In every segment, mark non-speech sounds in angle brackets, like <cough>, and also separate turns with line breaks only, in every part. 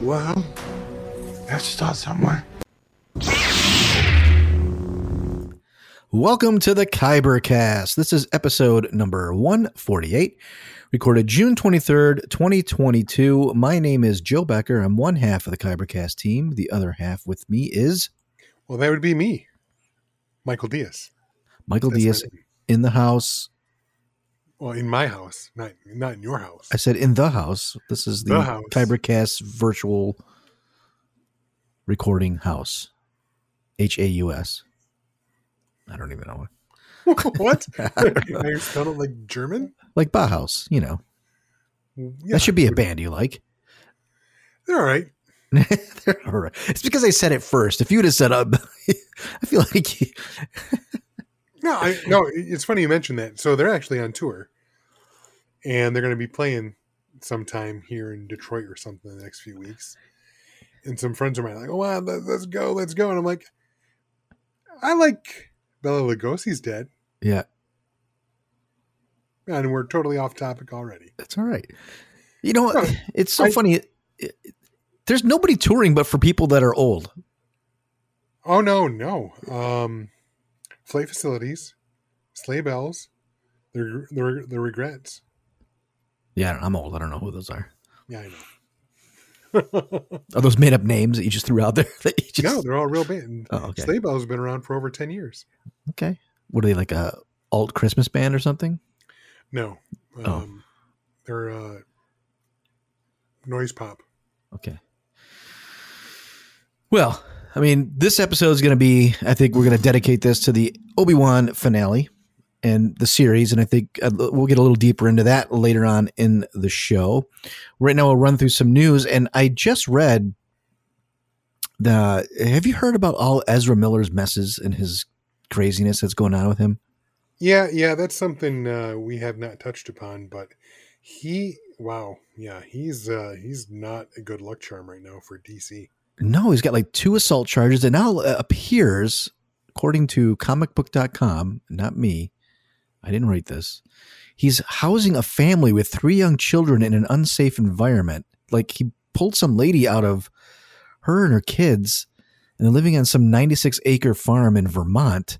Well, let's start somewhere.
Welcome to the Kybercast. This is episode number 148, recorded June 23rd, 2022. My name is Joe Becker. I'm one half of the Kybercast team. The other half with me is
Well, that would be me, Michael Diaz.
Michael
That's
Diaz in the house.
Well, in my house, not not in your house.
I said in the house. This is the,
The
virtual recording house. H A U S. I don't even know. <laughs>
what? <laughs> Are you spelling it like German?
Like Bauhaus, you know.
Yeah,
that should be a band you like.
They're all right. <laughs>
They're all right. It's because I said it first. If you would have said up, um, I feel like you-
No, I, no. It's funny you mentioned that. So they're actually on tour, and they're going to be playing sometime here in Detroit or something in the next few weeks. And some friends of mine are like, "Oh, wow, let, let's go, let's go," and I'm like, "I like Bela Lugosi's dead,"
yeah,
and we're totally off topic already.
that's all right. You know,
No,
it's so
I-
funny. It- it- there's nobody touring but for people that are old.
Oh no, no. Um, Flay facilities, sleigh bells, the the the regrets.
Yeah, I'm old. I don't know who those are.
Yeah, I know. <laughs>
Are those made up names that you just threw out there? <laughs> Just,
no, they're all real band.
Oh, okay.
Sleigh bells have been around for over ten years.
okay. What are they like a alt Christmas band or something?
No, um,
Oh.
they're uh, noise pop.
Okay. Well, I mean, this episode is going to be, I think we're going to dedicate this to the Obi Wan finale and the series. And I think uh, we'll get a little deeper into that later on in the show. Right now, we'll run through some news. And I just read the. Have you heard about all Ezra Miller's messes and his craziness that's going on with him?
Yeah, yeah, that's something uh, we have not touched upon, but he, wow, yeah, he's uh, he's not a good luck charm right now for DC.
No, he's got like two assault charges. It now uh, appears, according to comicbook.com, not me, I didn't write this. He's housing a family with three young children in an unsafe environment. Like he pulled some lady out of her and her kids, and they're living on some 96 acre farm in Vermont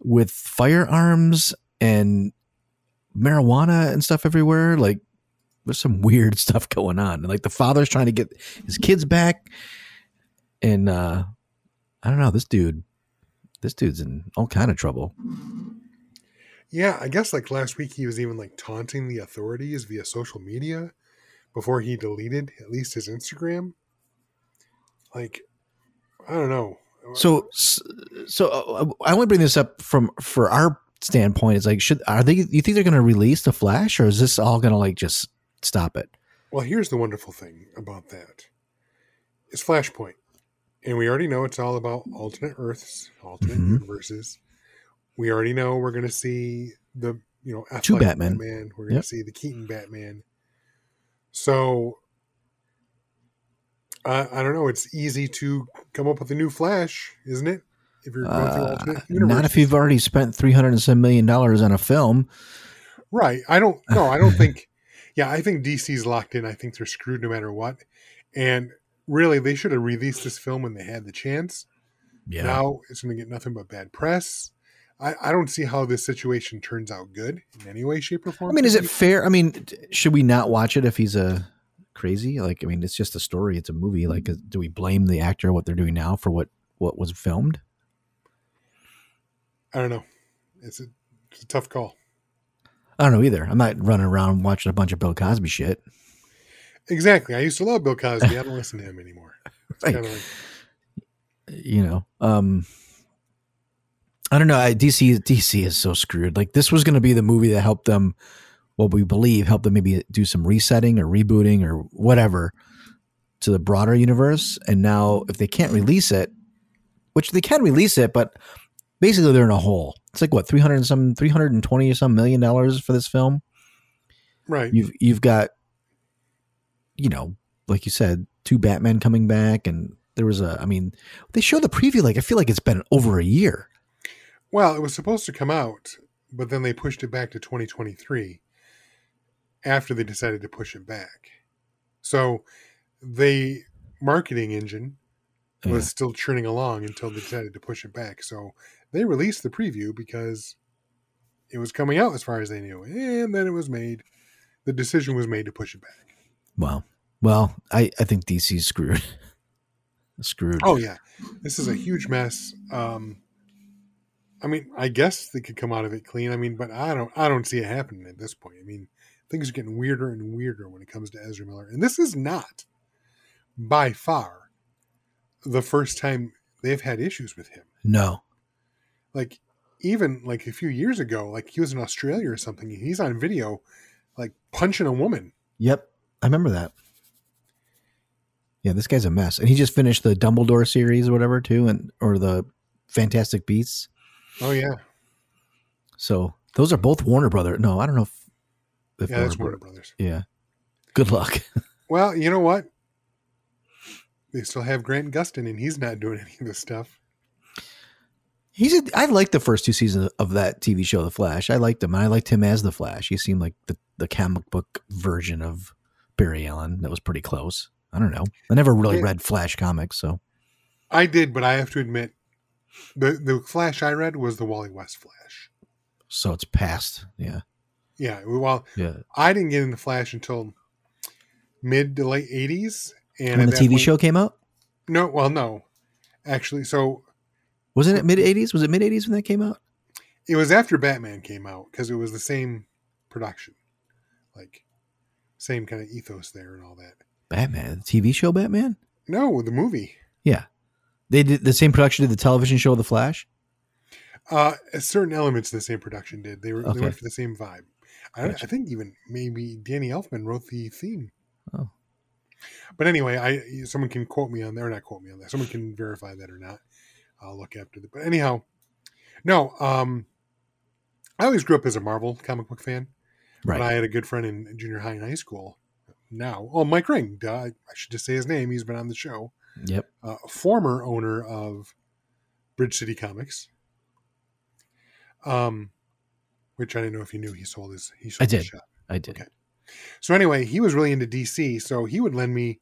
with firearms and marijuana and stuff everywhere. Like there's some <laughs> weird stuff going on. And like the father's trying to get his kids back and uh i don't know this dude this dude's in all kind of trouble
Yeah, I guess like last week he was even like taunting the authorities via social media before he deleted at least his Instagram. Like, I don't know.
so so uh, i want to bring this up from for our standpoint it's like should are they you think they're going to release the flash or is this all going to like just stop it
Well, here's the wonderful thing about that. It's Flashpoint. And we already know it's all about alternate Earths, alternate
Mhm.
universes. We already know we're going to see the, you know,
Two Batman.
Batman. We're going to
Yep.
see the Keaton Batman. So, I, I don't know. It's easy to come up with a new Flash, isn't it? If you're going through
uh,
alternate
not if you've already spent 300 and some million dollars on a film
Right. I don't no, I don't think yeah, I think DC's locked in. I think they're screwed no matter what. And really they should have released this film when they had the chance.
yeah
Now it's gonna get nothing but bad press. I, I don't see how this situation turns out good in any way, shape, or form.
i mean is it fair i mean should we not watch it if he's a crazy like i mean it's just a story it's a movie like uh, do we blame the actor what they're doing now for what what was filmed
I don't know. It's a, it's a tough call.
I don't know either. I'm not running around watching a bunch of Bill Cosby shit.
Exactly. I used to love Bill Cosby. I don't listen to him anymore. <laughs> It's
Right.
kind of like
You know, um, I don't know. I, DC DC is so screwed. Like this was going to be the movie that helped them what we believe helped them maybe do some resetting or rebooting or whatever to the broader universe. And now, if they can't release it, which they can release it, but basically they're in a hole. It's like what three hundred and some three hundred and twenty or some million dollars for this film.
Right.
You've you've got, you know, like you said, two Batman coming back, and there was a. I mean, they show the preview like I feel like it's been over a year.
Well, it was supposed to come out, but then they pushed it back to 2023 after they decided to push it back. So the marketing engine was
Yeah.
still churning along until they decided to push it back. So they released the preview because it was coming out as far as they knew. And then it was made, the decision was made to push it back.
Well, well, I I think DC's screwed. <laughs> screwed.
Oh, yeah. This is a huge mess. Um, I mean, I guess they could come out of it clean. I mean, but I don't, I don't see it happening at this point. I mean, things are getting weirder and weirder when it comes to Ezra Miller, and this is not by far the first time they've had issues with him.
no.
Like even like a few years ago, like he was in Australia or something. He's on video, like punching a woman.
Yep, I remember that. Yeah, this guy's a mess, and he just finished the Dumbledore series or whatever too, and or the Fantastic Beasts.
Oh yeah,
So those are both Warner Brother. No, I don't know if, if
yeah, that's
Bro-
Warner Brothers.
Yeah. Good luck. <laughs>
Well, you know what? They still have Grant Gustin, and he's not doing <laughs> any of this stuff.
He's a, I liked the first two seasons of that TV show, The Flash. I liked him. and I liked him as the Flash. He seemed like the, the comic book version of Barry Allen. That was pretty close. I don't know. I never really
Yeah.
read Flash comics, so
I did, but I have to admit, the the Flash I read was the Wally West Flash.
so it's past. Yeah.
Yeah, well,
Yeah.
I didn't get into Flash until mid to late '80s, and
when the TV
point-
show came out?
No, well, no, actually, so
Wasn't it mid 80s? Was it mid 80s when that came out?
it was after Batman came out because it was the same production, like same kind of ethos there and all that.
Batman, the TV show Batman?
No, the movie.
Yeah. They did the same production did the television show The Flash?
Uh, certain elements of the same production did. They were
Okay.
they went for the same vibe. I,
Gotcha.
I think even maybe Danny Elfman wrote the theme.
Oh.
But anyway, I someone can quote me on that or not quote me on that. Someone can verify that or not. I'll look after that. But anyhow, no. Um, I always grew up as a Marvel comic book fan.
Right.
But I had a good friend in junior high and high school. Now, oh, Mike Ring. Duh, I should just say his name. He's been on the show.
yep.
Uh, former owner of Bridge City Comics. Um, which I didn't know if you knew. He sold his. He sold
I did.
shop.
I did.
Okay. So anyway, he was really into DC, so he would lend me,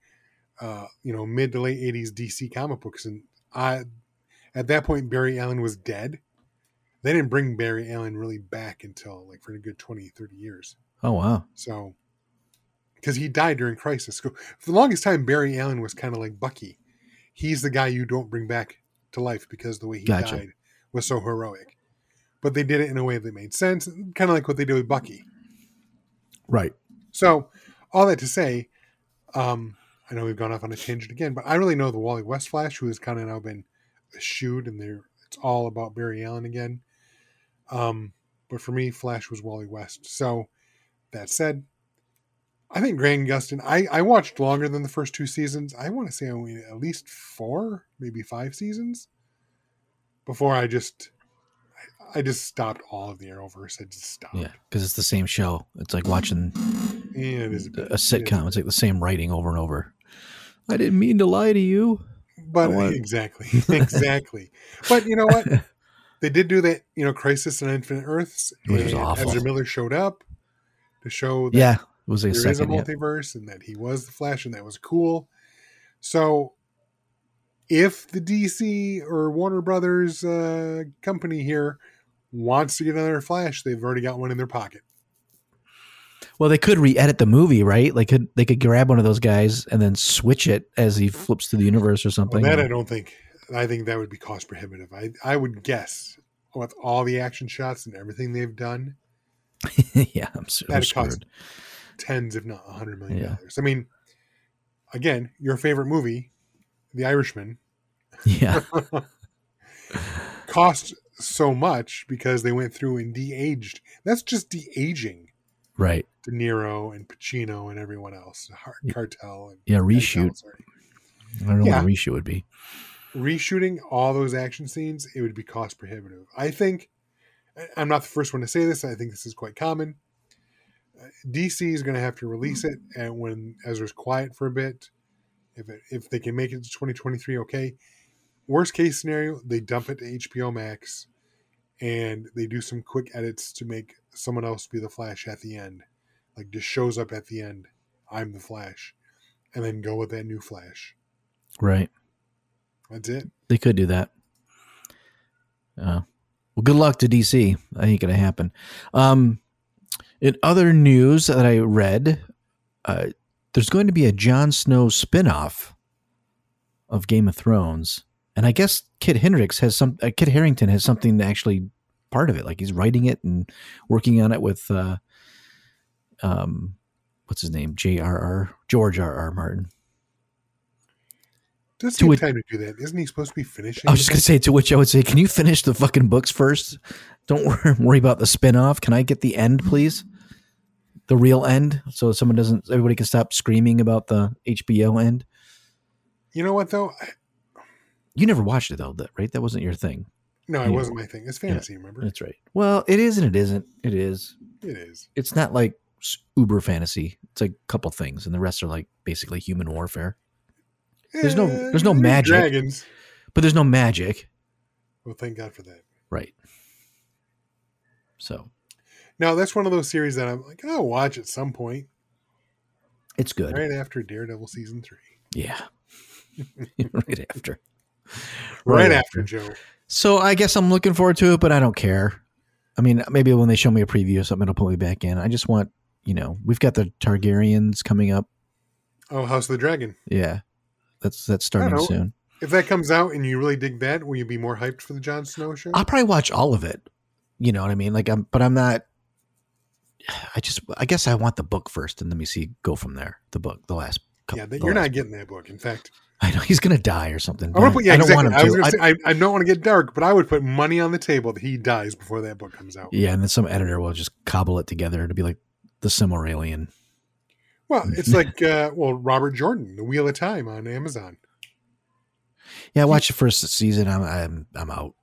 uh, you know, mid to late '80s DC comic books, and I, at that point, Barry Allen was dead. They didn't bring Barry Allen really back until like for a good 20, 30 years.
Oh wow.
So, because he died during Crisis, for the longest time, Barry Allen was kind of like Bucky. He's the guy you don't bring back to life because the way he
Gotcha.
died was so heroic. But they did it in a way that made sense, kind of like what they did with Bucky.
Right.
So, all that to say, um, I know we've gone off on a tangent again, but I really know the Wally West Flash, who has kind of now been eschewed, and they're it's all about Barry Allen again. Um, but for me, Flash was Wally West. So, that said, I think Grant Gustin. I I watched longer than the first two seasons. I want to say only at least four, maybe five seasons before I just. I just stopped all of the Arrowverse. I just stopped.
Yeah, because it's the same show. It's like watching
it is
a
bit-
sitcom. It's like the same writing over and over. I didn't mean to lie to you.
But exactly, <laughs> exactly. But you know what? <laughs> They did do that. You know, Crisis on Infinite Earths.
Which was
and
awful.
Ezra Miller showed up to show that
Yeah, it was a
there is a
second. Yeah.
multiverse and that he was the Flash, and that was cool. So, if the DC or Warner Brothers uh, company here wants to get another Flash, they've already got one in their pocket.
Well, they could re-edit the movie, right? Like, could they could grab one of those guys and then switch it as he flips through the universe or
Well,
something?
that I don't think. I think that would be cost prohibitive. I I would guess with all the action shots and everything they've done, <laughs>
yeah, I'm so
That'd cost- tens, if not a hundred million
Yeah.
dollars. I mean, again, your favorite movie, The Irishman,
Yeah, <laughs> <laughs>
cost so much because they went through and de-aged. That's just de-aging
Right.
De Niro and Pacino and everyone else, Cartel. And
Yeah, reshoot.
sorry.
I don't know
Yeah.
what a reshoot would be.
Reshooting all those action scenes, it would be cost prohibitive. I think. I'm not the first one to say this. I think this is quite common. Uh, DC is going to have to release it, and when Ezra's quiet for a bit, if it, if they can make it to 2023, okay. Worst case scenario, they dump it to HBO Max, and they do some quick edits to make someone else be the Flash at the end, like just shows up at the end. I'm the Flash, and then go with that new Flash.
Right.
That's it.
They could do that. Uh, well, good luck to DC. That ain't gonna happen. Um, in other news that I read, uh, there's going to be a Jon Snow spin-off of Game of Thrones, and I guess Kit Hendricks has some. Uh, Kit Harington has something to actually part of it. Like he's writing it and working on it with, uh, um, what's his name? J.R.R. George R.R. Martin.
Does
To
he
which-
have time to do that? Isn't he supposed to be finishing?
I was just gonna say to which I would say, can you finish the fucking books first? Don't <laughs> wor- worry about the spin-off. Can I get the end, please? The real end, so someone doesn't, everybody can stop screaming about the HBO end.
You know what though? I,
You never watched it though, that right? That wasn't your thing.
no, it
Yeah.
wasn't my thing. It's fantasy. Remember?
That's right. Well, it is and it isn't. It is.
It is.
It's not like uber fantasy. It's like a couple things, and the rest are like basically human warfare. There's no- there's no magic.
Dragons.
But there's no magic,
Well, thank God for that.
right? So
Now that's one of those series that I'm like, I'll watch at some point,
it's good.
right after Daredevil season three,
Yeah. <laughs> <laughs> right after.
right, after Joe.
So I guess I'm looking forward to it, but I don't care. I mean, maybe when they show me a preview or something, it'll put me back in. I just want, you know, we've got the Targaryens coming up.
Oh, House of the Dragon.
Yeah, that's that's starting soon.
If that comes out and you really dig that, will you be more hyped for the Jon Snow show?
I'll probably watch all of it. You know what I mean? Like I'm, but I'm not. I just, I guess I want the book first, and let me see go from there. The book, the last. couple-
yeah,
the
you're
last-
not getting that book. In fact,
I know <laughs> he's gonna die or something.
I to put. Yeah,
I don't
exactly.
want him to.
going
I-
to say I, I don't want to get dark, but I would put money on the table that he dies before that book comes out.
yeah, and then some editor will just cobble it together to be like the Silmarillion.
Well, it's like uh, well, Robert Jordan, The Wheel of Time on Amazon.
Yeah, I watched the first season. I'm, I'm, I'm out.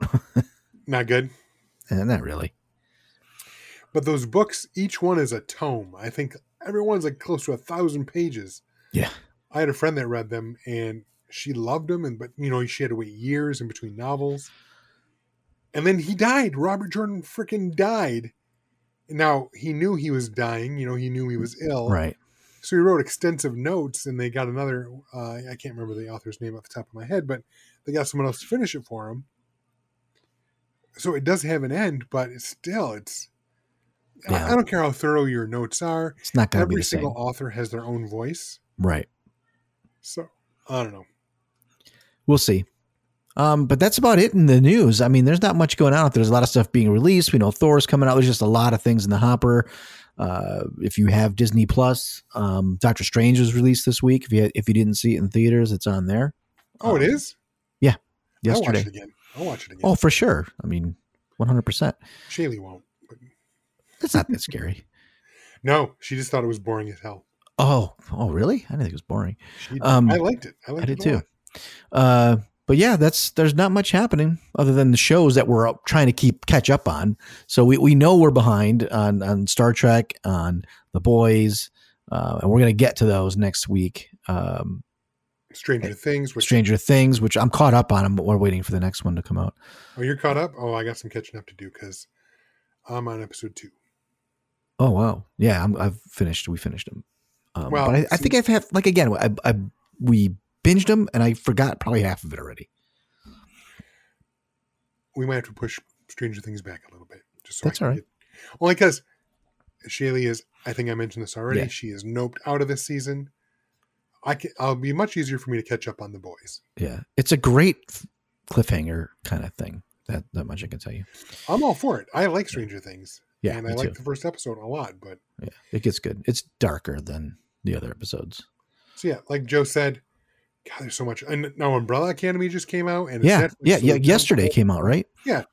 <laughs>
Not good.
Eh, not really.
But those books, each one is a tome. I think everyone's like close to a thousand pages.
Yeah.
I had a friend that read them and she loved them, and but you know she had to wait years in between novels. And then he died. Robert Jordan freaking died. Now he knew he was dying. You know he knew he was ill.
Right.
So he wrote extensive notes, and they got another. Uh, I can't remember the author's name off the top of my head, but they got someone else to finish it for him. So it does have an end, but it's still it's. I-
Yeah.
I, don't care how thorough your notes are.
It's not going to be
Every
the same.
single author has their own voice,
Right.
so I don't know.
We'll see. Um, but that's about it in the news. I mean, there's not much going on. There's a lot of stuff being released. We know Thor's coming out. There's just a lot of things in the hopper. Uh, if you have Disney Plus, um, Doctor Strange was released this week. If you if you didn't see it in theaters, it's on there.
Oh, it
Um,
is.
yesterday.
I'll watch it again. I'll watch it again.
Oh, for sure. I mean, 100. percent
Shaylee won't. But
It's not that scary. <laughs>
no, she just thought it was boring as hell.
Oh, oh, really? I didn't think it was boring.
She,
Um,
I liked it. I liked
I
it
did
a
too. Uh, but yeah, that's there's not much happening other than the shows that we're trying to keep catch up on. So we, we know we're behind on on Star Trek, on The Boys, uh, and we're gonna get to those next week. Um,
Stranger Things. Which,
Stranger Things, which I'm caught up on, but we're waiting for the next one to come out.
oh, you're caught up. Oh, I got some catching up to do because I'm on episode two.
Oh wow, yeah, I'm, I've finished. We finished them. Um,
Well,
but I, I think I've had like again, I, I we binged them, and I forgot probably half of it already.
we might have to push Stranger Things back a little bit. Just so
That's all right.
get- only because Shaylee is. I think I mentioned this already.
Yeah.
She is noped out of this season. I can. I'll be much easier for me to catch up on the boys.
Yeah, it's a great cliffhanger kind of thing. That that much I can tell you.
I'm all for it. I like Stranger Things.
Yeah,
and I like the first episode a lot. But
Yeah, it gets good. It's darker than the other episodes.
so yeah, like Joe said, God, there's so much. And now Umbrella Academy just came out, and
Yeah, yeah, yeah. Yesterday came out, right?
Yeah,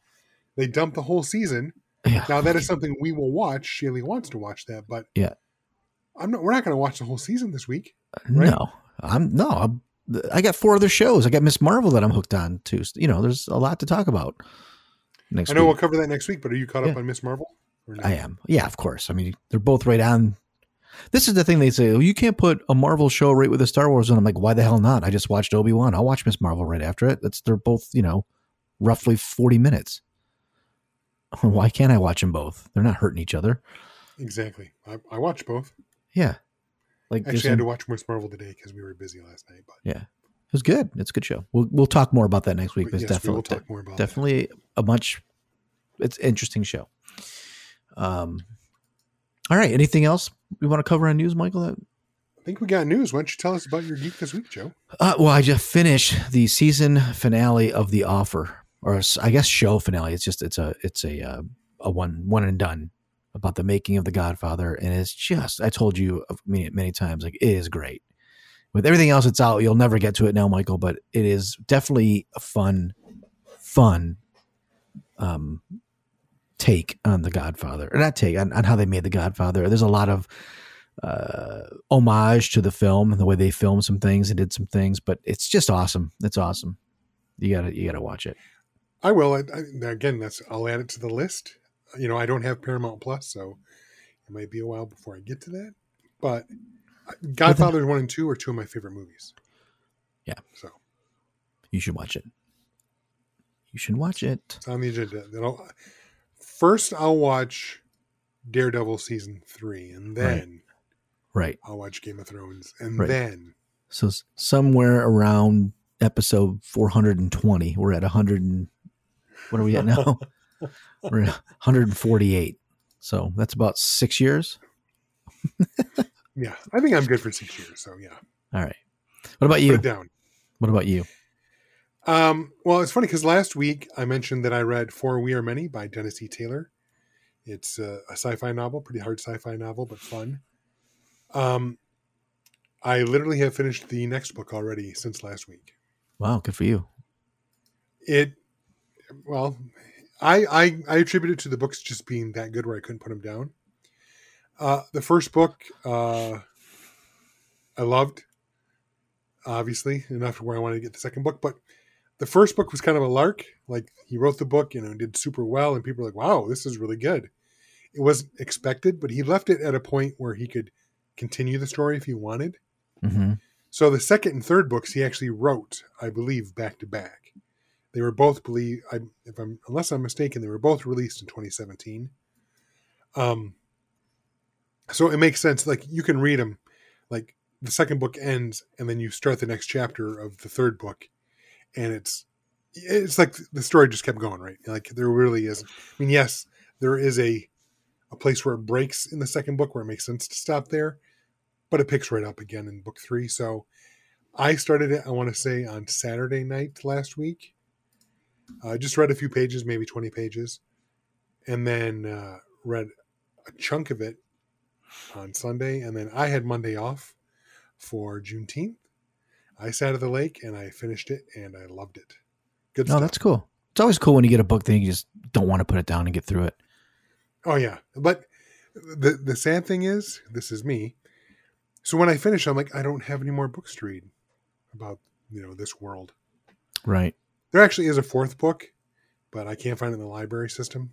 they dumped the whole season,
Yeah.
Now that is something we will watch. Shaylee wants to watch that, but
Yeah.
I'm not. We're not going to watch the whole season this week. Uh, right?
No, I'm no. I'm, I got four other shows. I got Miss Marvel that I'm hooked on to. You know, there's a lot to talk about. Next
I know we'll cover that next week. But are you caught up on Miss Marvel?
I am. Yeah, of course. I mean, they're both right on. This is the thing they say. Oh, you can't put a Marvel show right with a Star Wars one. I'm like, why the hell not? I just watched Obi Wan. I'll watch Miss Marvel right after it. That's they're both you know, roughly 40 minutes. <laughs> Why can't I watch them both? They're not hurting each other.
Exactly. I, I watched both.
Yeah, like
Actually, I had to watch Miss Marvel today because we were busy last night. But
yeah, it was good. It's a good show. We'll we'll talk more about that next week.
but yes, we will
definitely
talk more about that.
definitely a much it's interesting show um all right anything else we want to cover on news michael that
I think we got news. Why don't you tell us about your geek this week, Joe?
uh, well i just finished the season finale of the offer or I guess show finale it's just it's a it's a uh, a one one and done about the making of the godfather and it's just i told you many, many times like it is great with everything else that's out you'll never get to it now michael but it is definitely a fun fun um take on the godfather or not take on, on how they made the godfather there's a lot of uh homage to the film the way they filmed some things and did some things but it's just awesome it's awesome you gotta you gotta watch it
I will. I, I, again, that's I'll add it to the list. You know, I don't have Paramount Plus, so it might be a while before I get to that. But Godfather one and two are two of my favorite movies.
Yeah.
So
you should watch it you should watch it
it's on the agenda. First, I'll watch Daredevil season three, and then
right.
I'll watch Game of Thrones, and
Right.
then
so somewhere around episode 420 we're at 100 and what are we at now? <laughs> We're at 148 so that's about six years?
Yeah, I think I'm good for six years. So yeah,
all right. What about you? what about you
Um, well, it's funny because last week I mentioned that I read For We Are Many by Dennis E. Taylor. It's a, a sci-fi novel, pretty hard sci-fi novel, but fun. Um, I literally have finished the next book already since last week.
wow good for you
It, well, I I, I attribute it to the books just being that good where I couldn't put them down. Uh, the first book, uh, I loved, obviously enough where I wanted to get the second book, but the first book was kind of a lark. Like he wrote the book, you know, did super well, and people were like, "Wow, this is really good." It wasn't expected, but he left it at a point where he could continue the story if he wanted.
hmm
So the second and third books he actually wrote, I believe, back to back. They were both believe, I, if I'm unless I'm mistaken, they were both released in 2017. Um, so it makes sense. Like you can read them, like the second book ends, and then you start the next chapter of the third book, and it's it's like the story just kept going, right? Like there really is. I mean, yes, there is a a place where it breaks in the second book where it makes sense to stop there, but it picks right up again in book three. So I started it, I want to say, on Saturday night last week. I just read a few pages, maybe 20 pages, and then uh, read a chunk of it on Sunday. And then I had Monday off for Juneteenth. I sat at the lake and I finished it and I loved it. Good
no
stuff.
that's cool it's always cool when you get a book that you just don't want to put it down and get through it
Oh yeah, but the the sad thing is, this is me. So when I finish, I'm like, I don't have any more books to read about you know this world.
right
There actually is a fourth book, but I can't find it in the library system.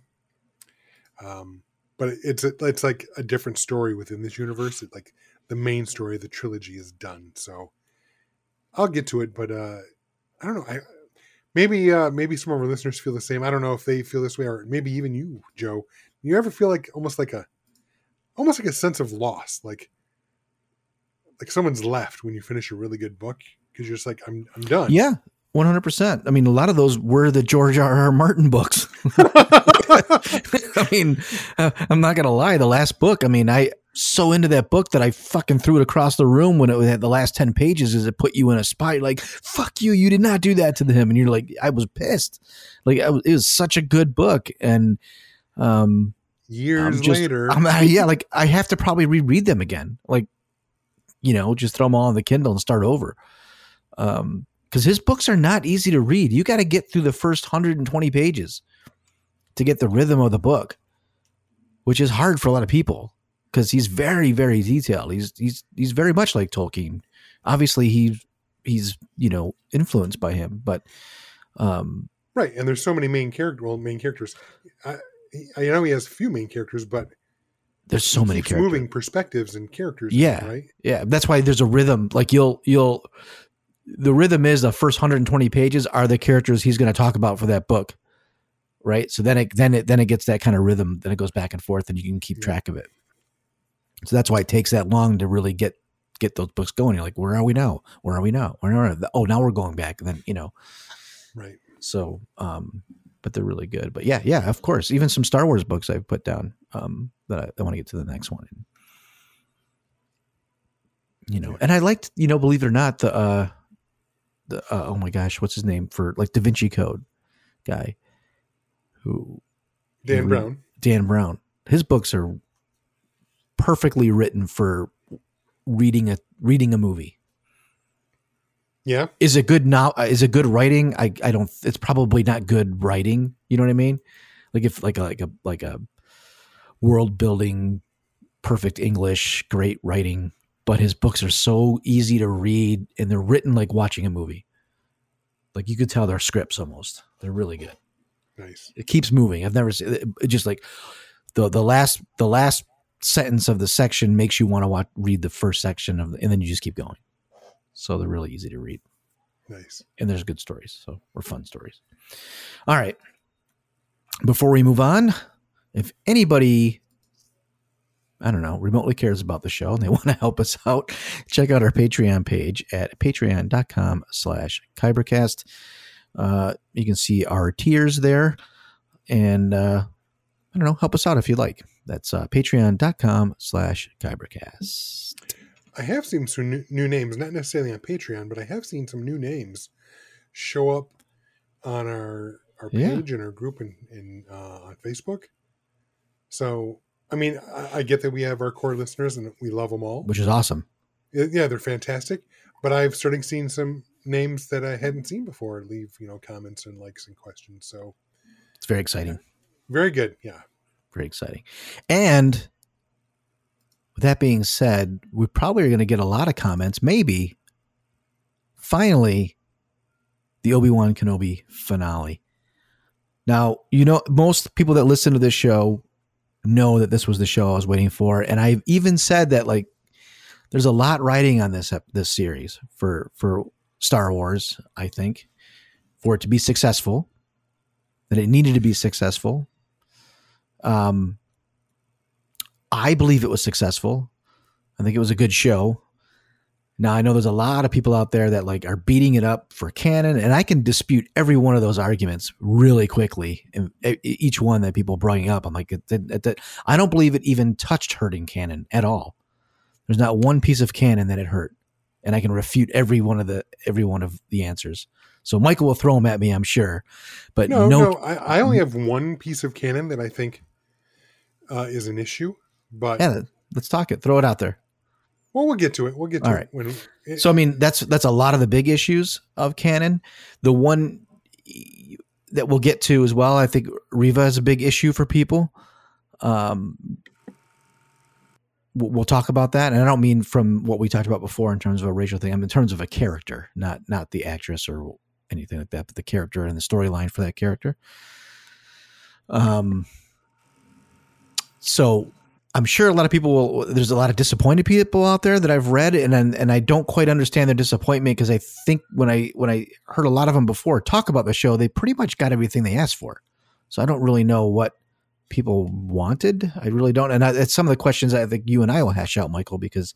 Um, but it's a, it's like a different story within this universe. It, like the main story of the trilogy is done, so I'll get to it. But uh, I don't know. I maybe uh, maybe some of our listeners feel the same. I don't know if they feel this way, or maybe even you, Joe. You ever feel like almost like a almost like a sense of loss, like like someone's left when you finish a really good book because you're just like I'm I'm done.
yeah 100% i mean a lot of those were the george r r martin books <laughs> <laughs> I mean, uh, I'm not gonna lie. The last book, I mean, I so into that book that I fucking threw it across the room when it had the last ten pages. Is it put you in a spot? Like, fuck you! You did not do that to him, and you're like, I was pissed. Like, I was, it was such a good book, and um,
Years
I'm just-
later,
I'm, <laughs> yeah, like I have to probably reread them again. Like, you know, just throw them all on the Kindle and start over. Um, because his books are not easy to read. You got to get through the first 120 pages to get the rhythm of the book. which is hard for a lot of people because he's very very detailed. He's he's he's very much like Tolkien. Obviously, he he's you know influenced by him, but um,
Right, and there's so many main character, well, main characters. I, I know he has a few main characters, but
there's so many characters.
moving perspectives and characters.
Yeah.
right.
Yeah, that's why there's a rhythm. Like you'll you'll the rhythm is the first 120 pages are the characters he's going to talk about for that book. Right? So then it then it then it gets that kind of rhythm, then it goes back and forth and you can keep
Yeah.
track of it. So that's why it takes that long to really get get those books going. You're like, where are we now? Where are we now? Where are we? Oh, now we're going back. And then, you know,
Right.
so um but they're really good. But yeah, yeah, of course. Even some Star Wars books I've put down um that I, I want to get to the next one. You know, and I liked, you know, believe it or not, the uh the uh, oh my gosh, what's his name for like Da Vinci Code guy who
Dan Brown.
Dan Brown. His books are perfectly written for reading a reading a movie.
Yeah.
Is it good now? Uh, is it good writing? I I don't. It's probably not good writing. You know what I mean? Like if like a like a like a world building, perfect English, great writing. But his books are so easy to read, and they're written like watching a movie. Like you could tell they're scripts almost. They're really good
Nice.
it keeps moving. I've never seen it, it just like the the last the last sentence of the section makes you want to watch read the first section of the, and then you just keep going. So they're really easy to read
Nice.
and there's good stories. So or fun stories. All right. Before we move on, if anybody I don't know, remotely cares about the show and they <laughs> want to help us out, check out our Patreon page at patreon.com slash kybercast. Uh, you can see our tiers there and uh, I don't know, help us out if you like. That's uh, patreon.com slash kybercast.
I have seen some new, new names, not necessarily on Patreon, but I have seen some new names show up on our our
Yeah.
page and our group in, in uh, on Facebook. So, I mean, I, I get that we have our core listeners and we love them all.
Which is awesome.
Yeah, they're fantastic. But I've started seeing some names that I hadn't seen before leave, you know, comments and likes and questions. So,
It's very exciting.
very good. Yeah.
Very exciting. And with that being said, we probably are going to get a lot of comments. Maybe finally the Obi Wan Kenobi finale. Now, you know, most people that listen to this show know that this was the show I was waiting for, and I've even said that like there's a lot riding on this this series for for Star Wars. I think for it to be successful, that it needed to be successful. Um, I believe it was successful. I think it was a good show. Now I know there's a lot of people out there that like are beating it up for canon, and I can dispute every one of those arguments really quickly. And each one that people bring up, I'm like, it, it, it- I don't believe it even touched hurting canon at all. There's not one piece of canon that it hurt, and I can refute every one of the every one of the answers. So Michael will throw them at me, I'm sure, but
No,
no,
no, I, I only have one piece of canon that I think uh, is an issue, but
yeah, let's talk it. Throw it out there.
well, we'll get to it. We'll get to
All
it
right.
when.
So I mean, that's that's a lot of the big issues of canon. The one that we'll get to as well, I think Reva is a big issue for people. Um, we'll, talk about that, and I don't mean from what we talked about before in terms of a racial thing. I mean in terms of a character, not not the actress or anything like that, but the character and the storyline for that character. Um. So I'm sure a lot of people will. There's a lot of disappointed people out there that I've read, and and, and I don't quite understand their disappointment because I think when I when I heard a lot of them before talk about the show, they pretty much got everything they asked for. So I don't really know what people wanted. I really don't, and I, it's some of the questions I think you and I will hash out, Michael, because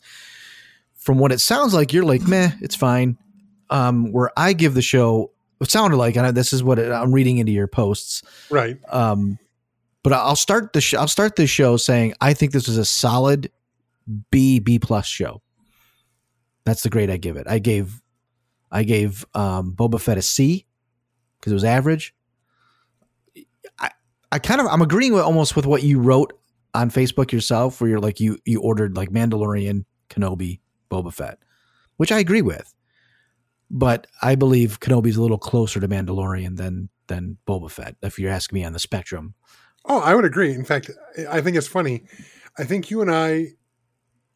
from what it sounds like, you're like, meh, it's fine. Um, where I give the show, it sounded like, and I, this is what it, I'm reading into your posts.
right,
Um, but I'll start the sh- I'll start the show saying I think this was a solid B B plus show. That's the grade I give it. I gave I gave um, Boba Fett a C because it was average. I I kind of I'm agreeing with almost with what you wrote on Facebook yourself, where you're like you you ordered like Mandalorian, Kenobi, Boba Fett, which I agree with. But I believe Kenobi's a little closer to Mandalorian than than Boba Fett, if you're asking me on the spectrum
Oh, I would agree. In fact, I think it's funny. I think you and I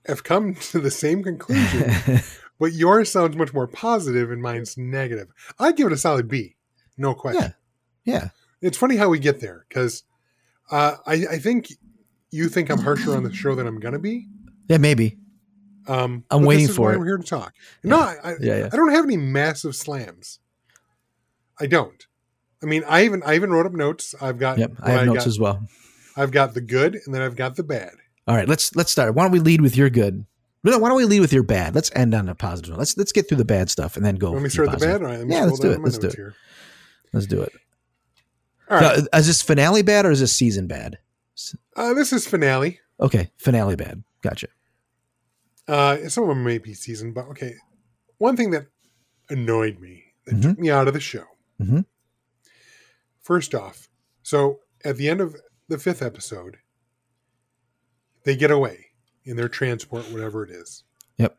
have come <laughs> to the same conclusion, <laughs> but yours sounds much more positive and mine's negative. I'd give it a solid B, no question.
Yeah. yeah.
It's funny how we get there because uh, I, I think you think I'm harsher on the show than I'm going to be.
Yeah, maybe.
Um,
I'm waiting for it.
I'm here to talk. No, I, I,
Yeah, yeah.
I don't have any massive slams. I don't. I mean, I even I even wrote up notes. I've got
Yep. I have notes
got.
as well.
I've got the good, and then I've got the bad.
All right, let's let's start. Why don't we lead with your good? No, why don't we lead with your bad? Let's end on a positive one. Let's let's get through the bad stuff and then go.
Let me start with the bad. All right, let
Yeah, let's do it. Let's do it.
Here.
Let's do it.
All right,
Now, is this finale bad or is this season bad?
uh, this is finale.
Okay, finale bad. Gotcha.
Uh, some of them may be seasoned, but okay. One thing that annoyed me that
Mhm.
took me out of the show.
Mhm.
First off, so at the end of the fifth episode, they get away in their transport, whatever it is.
Yep.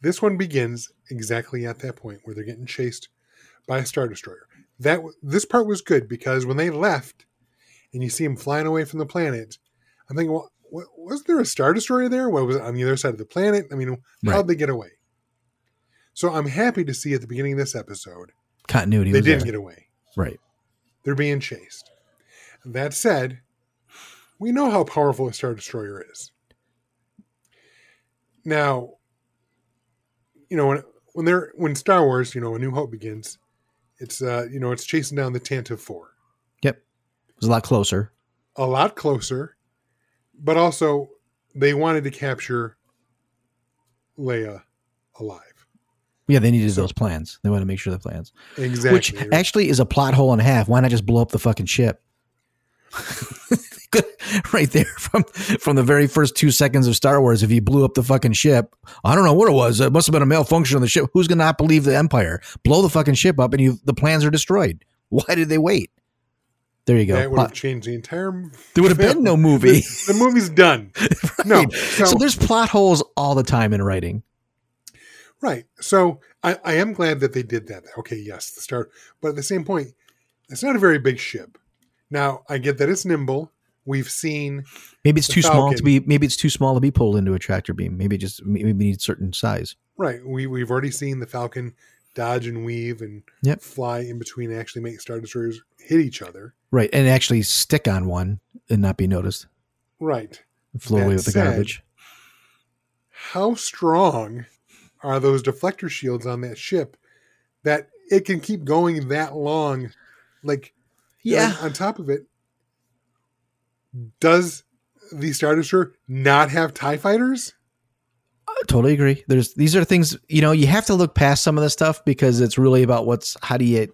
This one begins exactly at that point where they're getting chased by a star destroyer. That this part was good because when they left, and you see them flying away from the planet, I'm thinking, well, wa- was there a star destroyer there? What was it on the other side of the planet? I mean, how'd they get away? So I'm happy to see at the beginning of this episode
Continuity.
they didn't
there.
get away.
right.
They're being chased. That said, we know how powerful a star destroyer is. Now, you know when when they're when Star Wars, you know, A New Hope begins, it's uh, you know, it's chasing down the Tantive Four.
Yep. It was a lot closer.
A lot closer, but also they wanted to capture Leia alive.
Yeah, they needed those plans. They want to make sure the plans,
Exactly.
which actually is a plot hole and a half. Why not just blow up the fucking ship? <laughs> right there from from the very first two seconds of Star Wars. If you blew up the fucking ship, I don't know what it was. It must have been a malfunction on the ship. Who's gonna not believe the Empire? Blow the fucking ship up, and you the plans are destroyed. Why did they wait? There you go.
that would have changed the entire.
there would have been no <laughs> movie.
The, the movie's done. <laughs> No,
Right. so, there's plot holes all the time in writing.
Right. So I, I am glad that they did that. Okay, yes, the start. But at the same point, it's not a very big ship. Now I get that it's nimble. We've seen
Maybe it's
The
too small to be. Maybe it's too small to be pulled into a tractor beam. Maybe it just maybe needs certain size.
right. We we've already seen the Falcon dodge and weave and
Yep.
fly in between and actually make star destroyers hit each other.
Right, and actually stick on one and not be noticed.
Right.
Flow away with the
said-
garbage.
How strong are those deflector shields on that ship that it can keep going that long? Like
Yeah,
on top of it, does the Star Destroyer not have TIE fighters?
I totally agree. There's these are things you know you have to look past some of this stuff because it's really about what's how do you.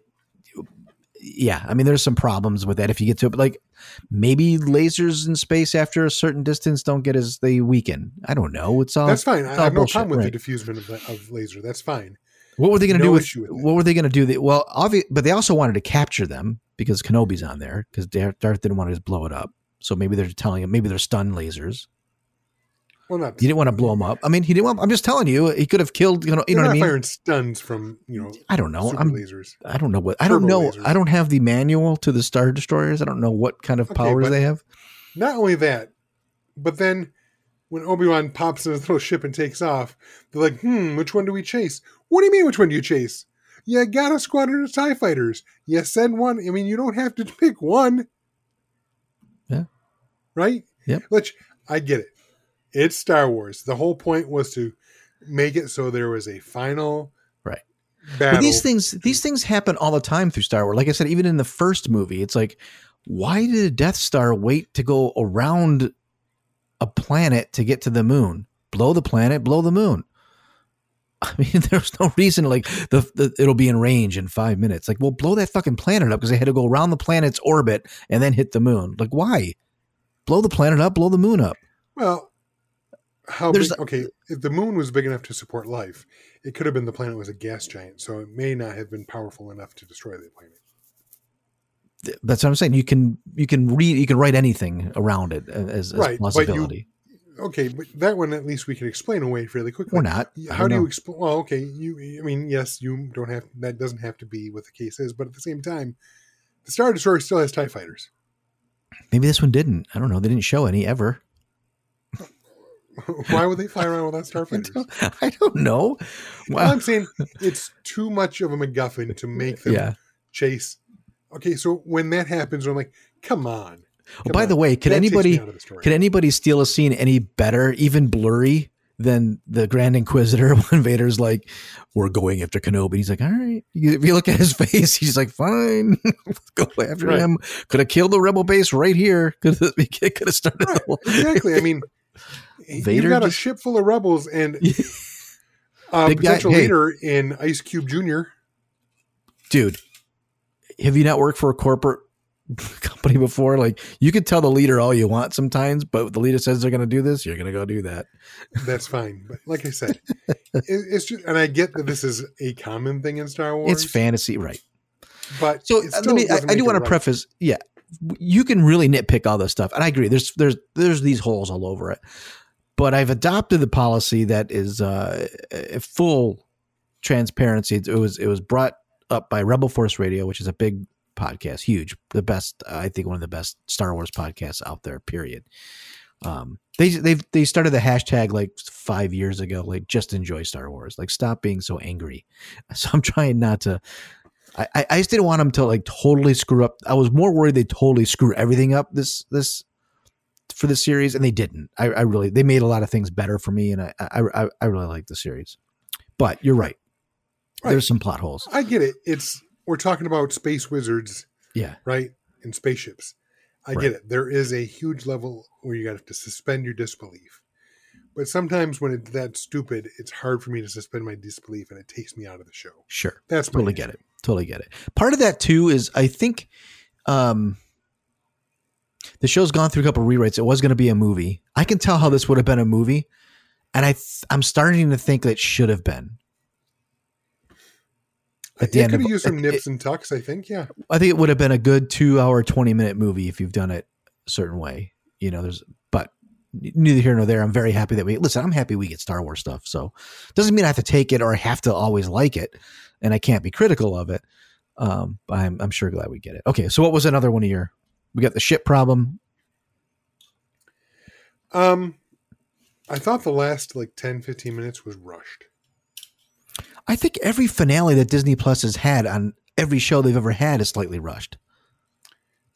Yeah, I mean, there's some problems with that if you get to it. But like, maybe lasers in space after a certain distance don't get as they weaken. I don't know. It's all
That's fine. I
all
have no problem with
right.
the diffusion of, the, of laser. That's fine.
What were they going to
No
do with,
with
what were they going to do? They, well, obvious, but they also wanted to capture them because Kenobi's on there because Darth Darth didn't want to just blow it up. So maybe they're telling him maybe they're stun lasers.
Well, not.
He didn't want to blow him up. I mean, he didn't. Want, I'm just telling you, he could have killed. You know, you know what I mean?
firing stuns from you know
I don't know. I'm.
lasers.
I don't know what. I don't know.
lasers.
I don't have the manual to the Star Destroyers. I don't know what kind of
Okay,
powers they have.
Not only that, but then when Obi Wan pops in his little ship and takes off, they're like, "Hmm, which one do we chase? What do you mean, which one do you chase? You got a squadron of Tie fighters. You send one. I mean, you don't have to <laughs> pick one.
Yeah.
Right.
Yep.
Which I get it. It's Star Wars. The whole point was to make it so there was a final
Right.
battle.
But these things, these things happen all the time through Star Wars. Like I said, even in the first movie, it's like, why did a Death Star wait to go around a planet to get to the moon? Blow the planet, blow the moon. <laughs> I mean, <laughs> there's no reason like the, the it'll be in range in five minutes. Like, well, blow that fucking planet up because they had to go around the planet's orbit and then hit the moon. Like, why? Blow the planet up, blow the moon up.
Well, how big? Okay, if the moon was big enough to support life, it could have been the planet was a gas giant, so it may not have been powerful enough to destroy the planet.
That's what I'm saying. You can you can read you can write anything around it as, as
Right, but you-
possibility.
Okay, but that one at least we can explain away fairly quickly.
Or not.
How do you explain? Well, okay, you. I mean, yes, you don't have that. Doesn't have to be what the case is, but at the same time, the Star Destroyer still has Tie fighters.
Maybe this one didn't. I don't know. They didn't show any ever. <laughs>
Why would they fly around without <laughs> starfighters?
I don't know.
Well. I'm saying it's too much of a MacGuffin to make them
Yeah.
chase. Okay, so when that happens, I'm like, come on.
Oh, by
on.
the way, can
That
anybody
out of the story.
can anybody steal a scene any better, even blurry, than the Grand Inquisitor <laughs> when Vader's like, "We're going after Kenobi." He's like, "All right." If you look at his face, he's like, "Fine, go after
Right.
him." Could have killed the rebel base right here. Could have started whole
exactly. I mean,
Vader
you've got a
just-
ship full of rebels and <laughs> a
Big guy-
potential
hey.
leader in Ice Cube Jr.
dude. Have you not worked for a corporate <laughs> company before? Like you could tell the leader all you want sometimes, but the leader says they're going to do this, you're going to go do that.
That's fine. But like I said, <laughs> it, it's just, and I get that this is a common thing in Star Wars.
It's fantasy, right?
But
So uh, let me. I, I do want to preface. Yeah, you can really nitpick all this stuff, and I agree. There's there's there's these holes all over it, but I've adopted the policy that is uh, full transparency. It was it was brought up by Rebel Force Radio, which is a big podcast, huge, the best. I think one of the best Star Wars podcasts out there. Period. Um, they they they started the hashtag like five years ago, like just enjoy Star Wars, like stop being so angry. <laughs> So I'm trying not to. I, I just didn't want them to like totally screw up. I was more worried they totally screw everything up this this for the series, and they didn't. I, I really they made a lot of things better for me, and I I I, I really like the series. But you're right.
Right.
There's some plot holes.
I get it. It's we're talking about space wizards,
Yeah,
right? And spaceships. I
Right.
get it. There is a huge level where you got to suspend your disbelief. But sometimes when it's that stupid, it's hard for me to suspend my disbelief and it takes me out of the show.
sure.
That's
totally get it. Totally get it. Part of that too is I think um the show's gone through a couple rewrites. It was going to be a movie. I can tell how this would have been a movie, and I th- I'm starting to think that it should have been. At the
it
end
could
of-
have used some
it-
nips and tucks, I think. Yeah.
I think it would have been a good two hour, 20 minute movie if you've done it a certain way. You know, there's, but neither here nor there. I'm very happy that we, listen, I'm happy we get Star Wars stuff. So doesn't mean I have to take it or I have to always like it and I can't be critical of it. Um, but I'm, I'm sure glad we get it. Okay. So what was another one of your, we got the ship problem.
Um, I thought the last like 10, 15 minutes was rushed.
I think every finale that Disney Plus has had on every show they've ever had is slightly rushed.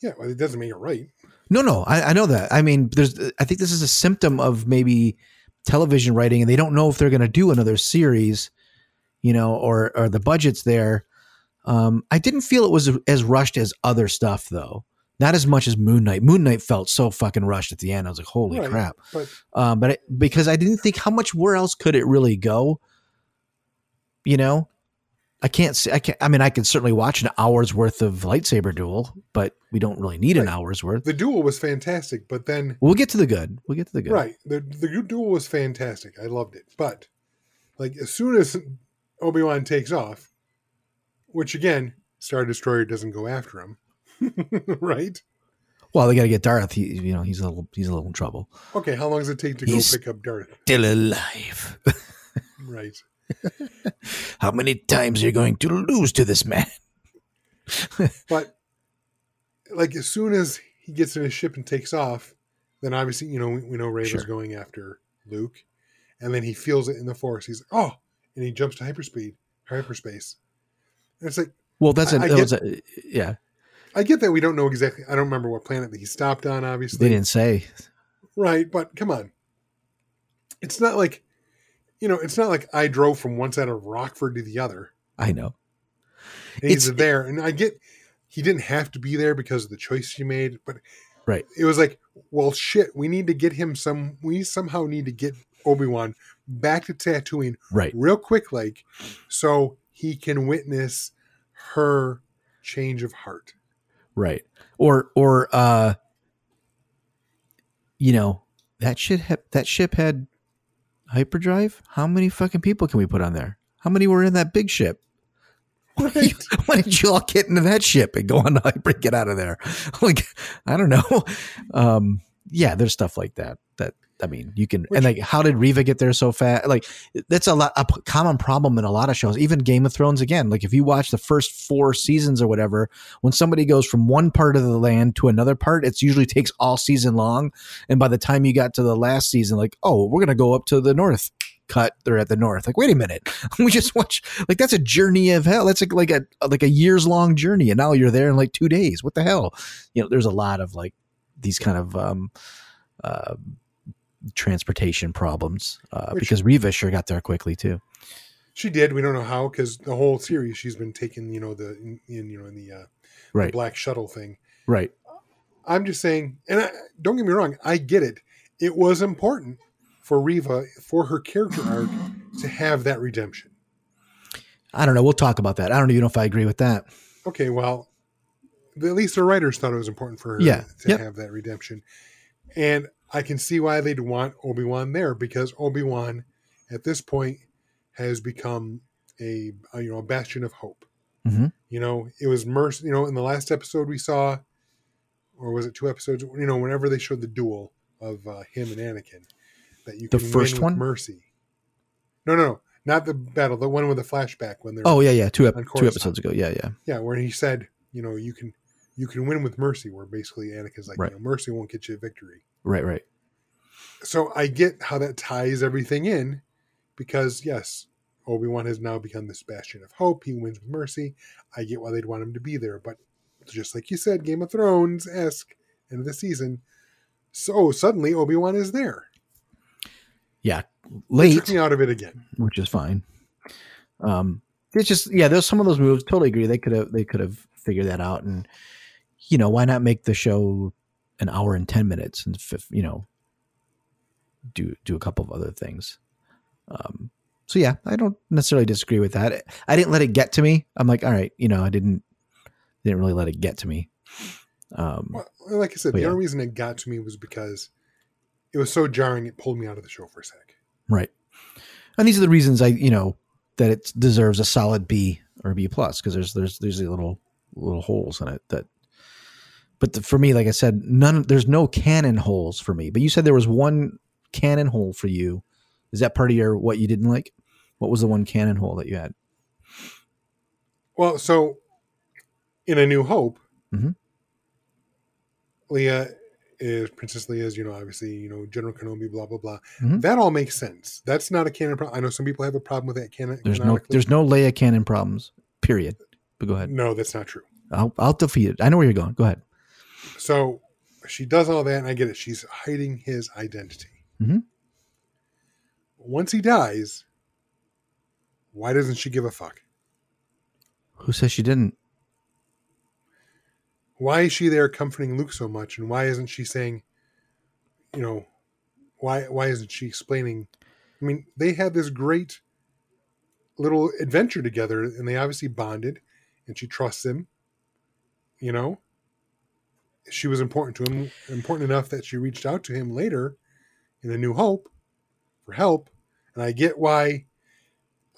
Yeah, well, it doesn't make it right.
No, no, I, I know that. I mean, there's. I think this is a symptom of maybe television writing, and they don't know if they're going to do another series, you know, or or the budget's there. Um, I didn't feel it was as rushed as other stuff, though. Not as much as Moon Knight. Moon Knight felt so fucking rushed at the end. I was like, holy
Right.
crap!
But
Um, but it, because I didn't think how much where else could it really go. You know, I can't see. I can't. I mean, I could certainly watch an hour's worth of lightsaber duel, but we don't really need an hour's worth.
the duel was fantastic. But then,
We'll get to the good. We'll get to the good.
right, the the duel was fantastic. I loved it. But like as soon as Obi Wan takes off, which again, Star Destroyer doesn't go after him, <laughs> right?
Well, they got to get Darth. He, you know, he's a little, he's a little in trouble.
Okay, how long does it take to go pick up Darth?
Still alive. <laughs>
Right. <laughs>
How many times are you going to lose to this man?
But like as soon as he gets in his ship and takes off, then obviously you know we, we know Ray
Sure.
was going after Luke, and then he feels it in the force. He's oh, and he jumps to hyperspeed, hyperspace. And it's like
Well, that's a,
I- I
that
get-
was a yeah.
I get that we don't know exactly. I don't remember what planet that he stopped on. Obviously, they
didn't say.
right? But come on, it's not like you know, it's not like I drove from one side of Rockford to the other.
I know.
And he's
It's-
there, and I get he didn't have to be there because of the choice he made, but
Right.
it was like, well, shit, we need to get him some. We somehow need to get Obi Wan back to Tatooine
Right.
real quick, like, so he can witness her change of heart.
Right. Or or uh you know, that shit ha- that ship had hyperdrive. How many fucking people can we put on there? How many were in that big ship?
Right. <laughs>
Why did you all get into that ship and go on hyper get out of there? <laughs> Like, I don't know. <laughs> Um, yeah, there's stuff like that. That I mean, you can
Which-
and like, how did Reva get there so fast? Like, that's a lot a common problem in a lot of shows. Even Game of Thrones, again, like if you watch the first four seasons or whatever, when somebody goes from one part of the land to another part, it's usually takes all season long. And by the time you got to the last season, like, oh, we're gonna go up to the north. Cut. They're at the north. Like, wait a minute. <laughs> we just watch. Like, that's a journey of hell. That's like like a like a years long journey, and now you're there in like two days. What the hell? You know, there's a lot of like these kind of um, uh, transportation problems uh,
Which-
because Reva sure got there quickly too.
She did. We don't know how because the whole series she's been taking, you know, the in, in you know in the uh,
Right,
black shuttle thing.
right.
I'm just saying, and I, don't get me wrong, I get it. It was important for Reva for her character arc to have that redemption.
I don't know. We'll talk about that. I don't even know if I agree with that.
Okay, well, at least the writers thought it was important for her
Yeah,
to
yep.
have that redemption, and I can see why they'd want Obi Wan there because Obi Wan, at this point, has become a, a you know a bastion of hope.
Mhm.
You know, it was mercy. You know, in the last episode we saw, or was it two episodes? You know, whenever they showed the duel of uh, him and Anakin, that you
The
can
first
win with
one?
mercy. No, no, no, not the battle. The one with the flashback when they're
Oh yeah, yeah. Two ep- two episodes ago. Yeah, yeah.
yeah, where he said, you know, you can you can win with mercy. Where basically Anakin's like,
Right.
you know, mercy won't get you a victory.
Right, right.
So I get how that ties everything in, because yes, Obi Wan has now become this bastion of hope. He wins with mercy. I get why they'd want him to be there, but just like you said, Game of Thrones esque end of the season. So suddenly Obi Wan is there.
Yeah,
Took
late,
me out of it again.
which is fine. Um, it's just yeah. There's some of those moves. Totally agree. They could have they could have figured that out, and you know why not make the show an hour and ten minutes and you know do do a couple of other things. Um, so yeah, I don't necessarily disagree with that. I didn't let it get to me. I'm like, all right, you know, I didn't didn't really let it get to me. Um,
Well, like I said, the
yeah.
only reason it got to me was because it was so jarring. It pulled me out of the show for a sec.
Right. And these are the reasons I, you know, that it deserves a solid B or B plus because there's there's there's the little little holes in it that. But the, for me, like I said, none. There's no cannon holes for me. But you said there was one cannon hole for you. Is that part of your what you didn't like? What was the one cannon hole that you had?
Well, so in A New Hope,
Mhm.
Leah is Princess Leah is, you know, obviously, you know, General Kenobi, blah blah blah.
Mhm.
That all makes sense. That's not a canon problem. I know some people have a problem with that canon.
There's no there's no Leia canon problems. Period. But go ahead.
no, that's not true.
I'll I'll defeat it. I know where you're going. Go ahead.
So she does all that, and I get it. She's hiding his identity.
Mhm.
Once he dies, why doesn't she give a fuck?
Who says she didn't?
why is she there comforting Luke so much, and why isn't she saying, you know, why why isn't she explaining? I mean, they had this great little adventure together, and they obviously bonded, and she trusts him. You know, she was important to him, important enough that she reached out to him later in A New Hope for help, and I get why.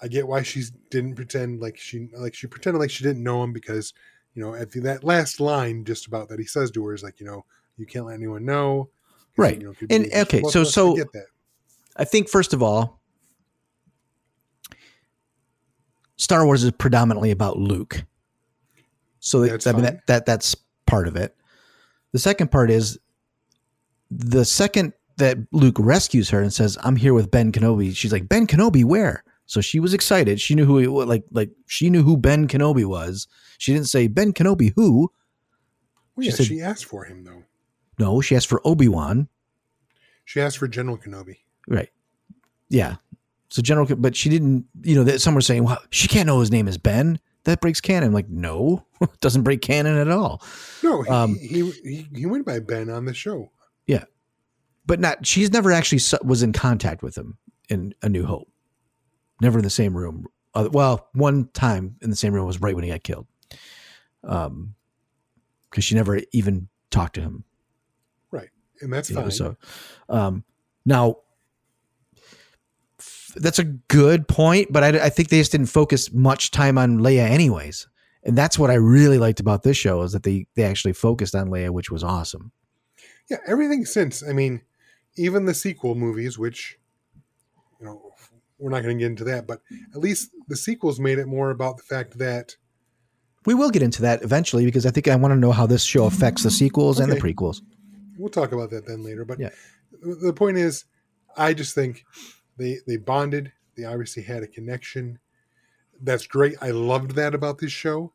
I get why she didn't pretend like she like she pretended like she didn't know him because you know, at the, that last line just about that he says to her is like, you know, you can't let anyone know.
Right.
you know, it could be
And, okay, so-
I
so-
get that.
I think first of all, Star Wars is predominantly about Luke. So
That's
I mean that, that that's part of it. The second part is the second that Luke rescues her and says, "I'm here with Ben Kenobi." She's like, "Ben Kenobi, where?" So she was excited. She knew who he was. Like like she knew who Ben Kenobi was. She didn't say Ben Kenobi who.
Well,
She
yeah,
said-
she asked for him though.
No, she asked for Obi Wan.
She asked for General Kenobi.
Right. Yeah. So general, but she didn't. You know, that some were saying, "Well, she can't know his name is Ben." That breaks canon. I'm like, no, <laughs> it doesn't break canon at all.
No, he,
Um,
he, he he went by Ben on the show.
Yeah, but not. She's never actually su- was in contact with him in A New Hope. Never in the same room. Uh, well, one time in the same room was right when he got killed. Um, because she never even talked to him.
Right. And that's
you know,
fine.
so, um, now that's a good point, but I, I think they just didn't focus much time on Leia, anyways. And that's what I really liked about this show is that they they actually focused on Leia, which was awesome.
yeah, everything since, I mean, even the sequel movies, which you know we're not going to get into that, but at least the sequels made it more about the fact that
We will get into that eventually because I think I want to know how this show affects the sequels and the prequels.
we'll talk about that then later. But
Yeah.
the point is, I just think they they bonded. They obviously had a connection. That's great. I loved that about this show.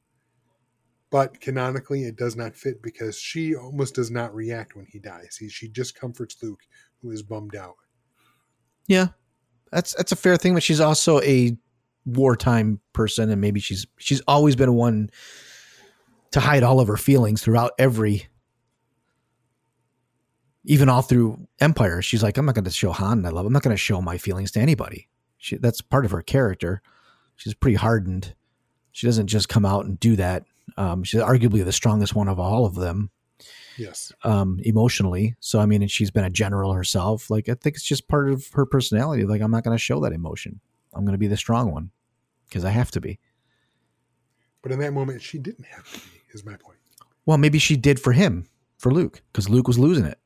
But canonically, it does not fit because she almost does not react when he dies. He, she just comforts Luke, who is bummed out.
Yeah, that's that's a fair thing, but she's also a wartime person, and maybe she's she's always been one to hide all of her feelings throughout every, even all through Empire. She's like, I'm not going to show Han I love. I'm not going to show my feelings to anybody. She that's part of her character. She's pretty hardened. She doesn't just come out and do that. Um, she's arguably the strongest one of all of them
Yes.
um, emotionally. So I mean, and she's been a general herself. Like I think it's just part of her personality. Like I'm not going to show that emotion. I'm going to be the strong one because I have to be.
But in that moment, she didn't have to be, is my point.
Well, maybe she did for him, for Luke, because Luke was losing it,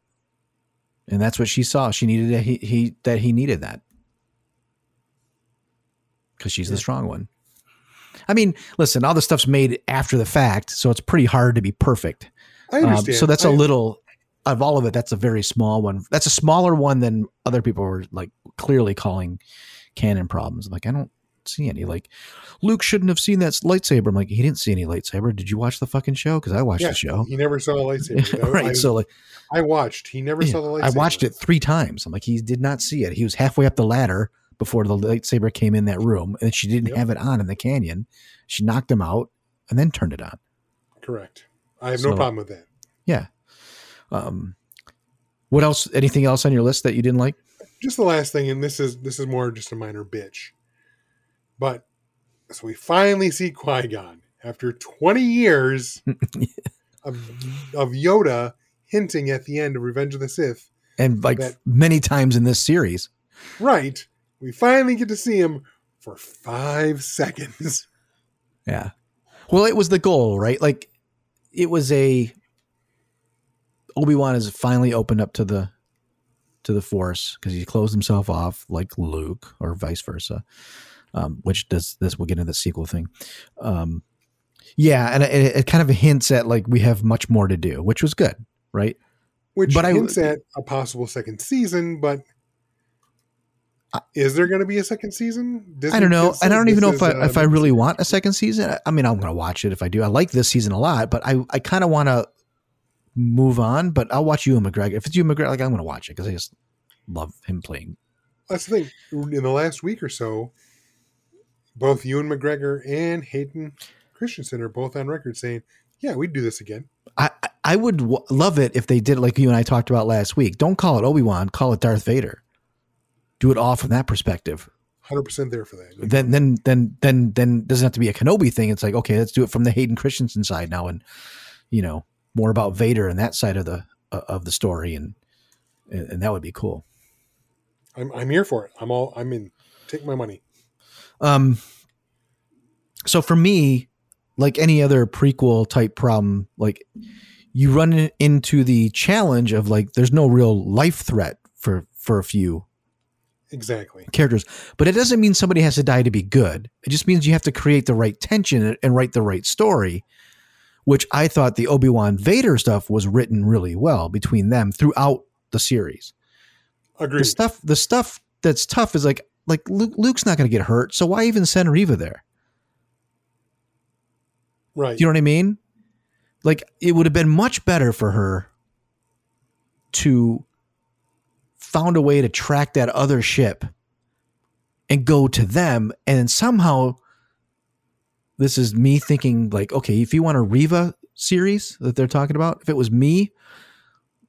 and that's what she saw. She needed that he, he that he needed that because she's the strong one. I mean, listen, all the stuff's made after the fact, so it's pretty hard to be perfect.
I
Um,
understand.
so that's a
I-
little of all of it. That's a very small one. That's a smaller one than other people were like clearly calling canon problems. Like I don't see any. Like Luke shouldn't have seen that lightsaber. I'm like he didn't see any lightsaber. Did you watch the fucking show? Because I watched
Yeah,
the show.
He never saw a lightsaber. <laughs>
Right.
I,
so like
I watched. He never saw the lightsaber.
I watched it three times. I'm like he did not see it. He was halfway up the ladder before the lightsaber came in that room, and she didn't
Yep.
have it on in the canyon. She knocked him out and then turned it on.
Correct. I have no problem with that.
Yeah. Um. What else? Anything else on your list that you didn't like?
just the last thing, and this is this is more just a minor bitch, but so we finally see Qui Gon after twenty years <laughs> of of Yoda hinting at the end of Revenge of the Sith.
and like
that-
many times in this series.
Right, we finally get to see him for five seconds. <laughs>
Yeah. Well, it was the goal, right? Like it was a Obi Wan is finally opened up to the to the Force because he closed himself off like Luke, or vice versa. Um, which does this? We'll get into the sequel thing. Um, yeah, and it, it kind of hints at like we have much more to do, which was good, right?
Which
But I-
hints at a possible second season, but is there going to be a second season? Disney
I don't know. And I don't even know if I if I really want a second season. I- I mean, I'm going to watch it if I do. I like this season a lot, but I I kind of want to move on. But I'll watch Ewan McGregor. If it's Ewan McGregor, like I'm going to watch it because I just love him playing.
That's the thing. In the last week or so, both Ewan McGregor and Hayden Christensen are both on record saying, "Yeah, we'd do this again."
I I- would w- love it if they did like you and I talked about last week. Don't call it Obi Wan. Call it Darth Vader. Do it all from that perspective.
Hundred percent there for that.
Then then then then then doesn't have to be a Kenobi thing. It's like okay, let's do it from the Hayden Christensen side now, and you know more about Vader and that side of the uh, of the story, and and, and that would be cool.
I'm I'm here for it. I'm all I'm in. Take my money.
Um, so for me, like any other prequel type problem, like you run into the challenge of like there's no real life threat for for a few
Exactly.
characters, but it doesn't mean somebody has to die to be good. It just means you have to create the right tension and write the right story. Which I thought the Obi Wan Vader stuff was written really well between them throughout the series
Agreed.
the stuff the stuff that's tough is like like Luke, Luke's not going to get hurt, so why even send Reva there?
right.
Do you know what I mean? Like it would have been much better for her to found a way to track that other ship and go to them and then somehow this is me thinking like okay if you want a Reva series that they're talking about if it was me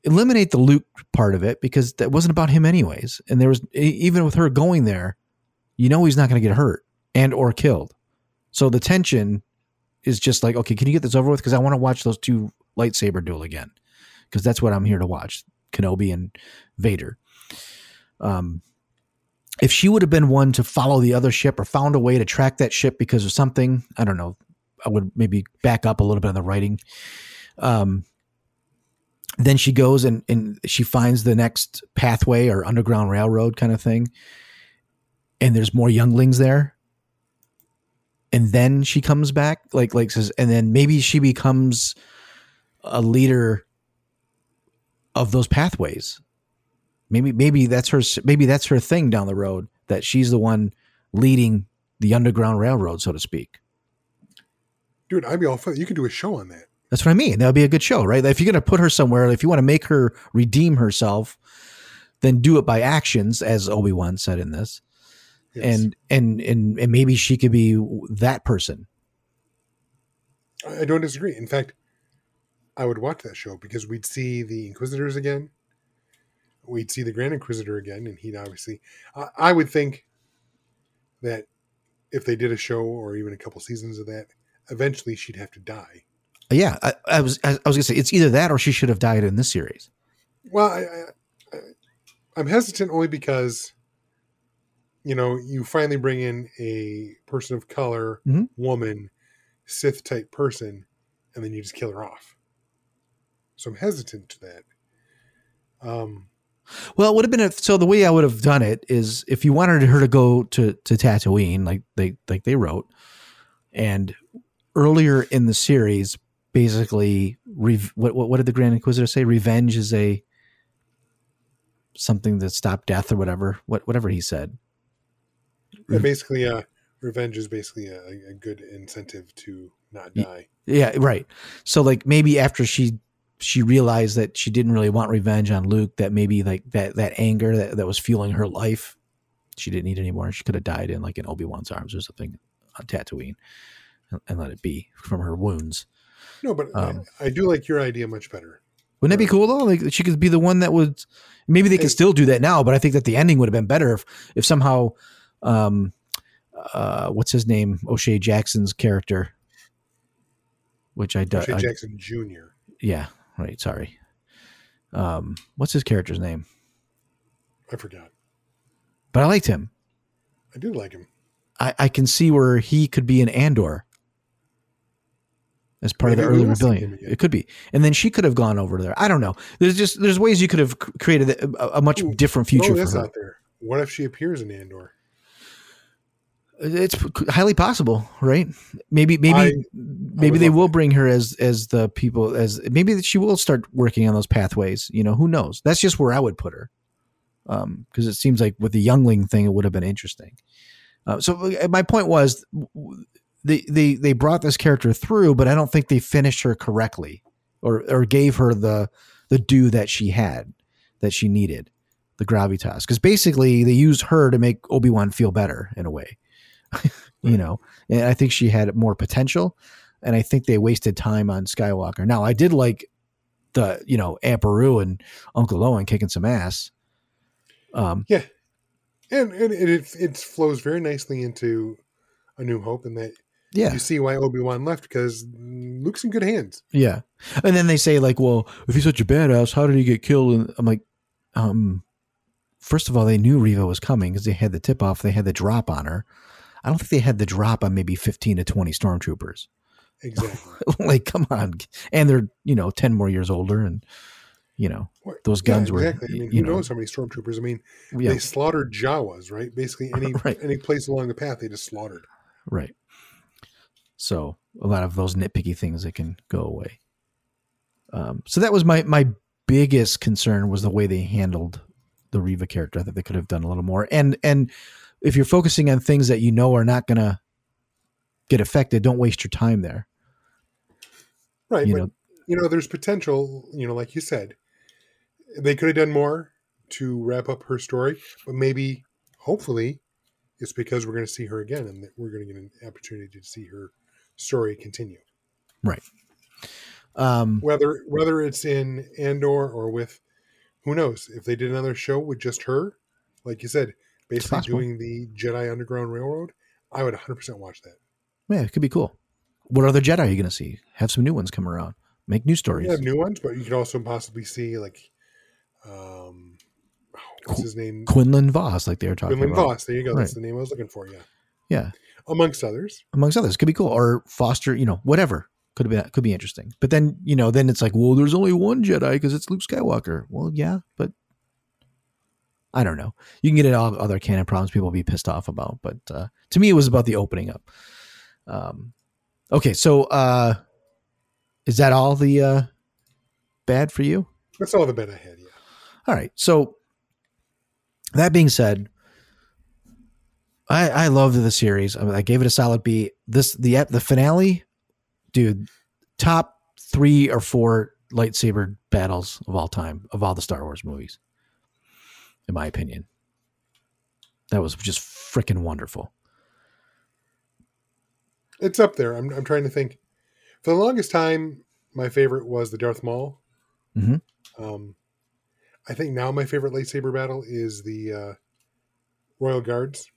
eliminate the Luke part of it because that wasn't about him anyways and there was even with her going there you know he's not going to get hurt and or killed so the tension is just like, okay, can you get this over with? Because I want to watch those two lightsaber duel again, because that's what I'm here to watch: Kenobi and Vader. Um, if she would have been one to follow the other ship or found a way to track that ship because of something, I don't know. I would maybe back up a little bit on the writing. Um, then she goes and, and she finds the next pathway or underground railroad kind of thing and there's more younglings there and then she comes back like like says and then maybe she becomes a leader of those pathways maybe maybe that's her maybe that's her thing down the road that she's the one leading the underground railroad so to speak
Dude, I'd be all for. You could do a show on that.
That's what i mean that would be a good show right if you're going to put her somewhere if you want to make her redeem herself then do it by actions as obi-wan said in this
Yes.
and and and and maybe she could be that person
I I don't disagree. In fact, I would watch that show because we'd see the Inquisitors again. We'd see the Grand Inquisitor again, and he'd obviously. I, I would think that if they did a show or even a couple seasons of that, eventually she'd have to die.
Yeah i, I was I, was gonna say it's either that or she should have died in this series
Well, I, I, I'm hesitant only because, you know, you finally bring in a person of color,
Mhm.
woman, Sith type person, and then you just kill her off. So I'm hesitant to that. Um,
Well, it would have been a, so. The way I would have done it is if you wanted her to go to to Tatooine, like they like they wrote, and earlier in the series, basically, rev, what, what what did the Grand Inquisitor say? Revenge is a something that stop death or whatever. What whatever he said.
yeah, basically, uh, revenge is basically a, a good incentive to not die.
Yeah, right. So like maybe after she she realized that she didn't really want revenge on Luke, that maybe like that that anger that, that was fueling her life, she didn't need anymore. She could have died in like in Obi Wan's arms or something on Tatooine, and, and let it be from her wounds.
No, but
Um,
I, I do like your idea much better.
Wouldn't that be cool though? Like she could be the one that would. Maybe they
Hey.
could still do that now, but I think that the ending would have been better if if somehow, um, uh, what's his name, O'Shea Jackson's character, which I, do,
O'Shea
I
Jackson Jr.
yeah, right. Sorry. Um, what's his character's name?
I forgot.
But I liked him.
I do like him.
I, I can see where he could be an Andor as part
Maybe
of the early
will see him
rebellion. It could be, and then she could have gone over there. I don't know. There's just there's ways you could have created a, a much
Ooh,
different future for her.
out there. What if she appears in Andor?
It's highly possible, right? Maybe maybe
I-
maybe they will
that.
bring her as as the people as maybe that she will start working on those pathways. You know, who knows? That's just where I would put her, because it seems like with the youngling thing, it would have been interesting. Uh, so uh, my point was, they they they brought this character through, but I don't think they finished her correctly, or or gave her the the due that she had that she needed, the gravitas. Because basically, they used her to make Obi Wan feel better in a way <laughs> you know? And i think she had more potential and i think they wasted time on skywalker. Now i did like the you know aunt Beru and uncle owen kicking some ass. Um
Yeah, and, and it it, it flows very nicely into A New Hope, in that
yeah
you see why Obi Wan left because Luke's in good hands.
yeah and then they say like well if he's such a badass how did he get killed and i'm like um first of all they knew Reva was coming because they had the tip off they had the drop on her i don't think they had the drop on maybe 15 to 20 stormtroopers
Exactly. <laughs>
like come on and they're you know 10 more years older and you know Those guns were,
exactly. I mean,
you
who
know-
knows how many stormtroopers? I mean,
yeah
they slaughtered Jawas, right? Basically, any <laughs>
Right.
any place along the path, they just slaughtered.
right so a lot of those nitpicky things that can go away. Um, so that was my my biggest concern was the way they handled the Reva character. I think they could have done a little more. And and if you're focusing on things that you know are not gonna get affected don't waste your time there.
Right,
you
but
know?
you know, there's potential. You know, like you said, they could have done more to wrap up her story, but maybe, hopefully, it's because we're going to see her again, and that we're going to get an opportunity to see her story continue. Right.
Um
Whether whether it's in Andor or with, who knows? If they did another show with just her, like you said, basically doing the Jedi Underground Railroad, I would 100 percent watch that.
yeah it could be cool what other jedi are you gonna see have some new ones come around make new stories
You have new ones, but you could also possibly see like, um, what's his name?
Quinlan Vos like they were talking
Quinlan
about
Vos. There you go. That's the name I was looking for. Yeah,
yeah
amongst others.
amongst others could be cool or foster you know whatever Could be could be interesting. But then you know, then it's like, well, there's only one Jedi because it's Luke Skywalker. Well, yeah, but I don't know. You can get it all other canon problems people will be pissed off about, but uh, to me, it was about the opening up. Um, okay, so uh, is that all the uh, bad for you?
That's all the bad I had. Yeah.
All right. So that being said, I I loved the series. I, mean, I gave it a solid B. This the the finale, dude, top three or four lightsaber battles of all time of all the Star Wars movies, in my opinion. That was just freaking wonderful.
It's up there. I'm, I'm trying to think. For the longest time, my favorite was the Darth Maul.
Mhm.
Um, I think now my favorite lightsaber battle is the uh, Royal Guards.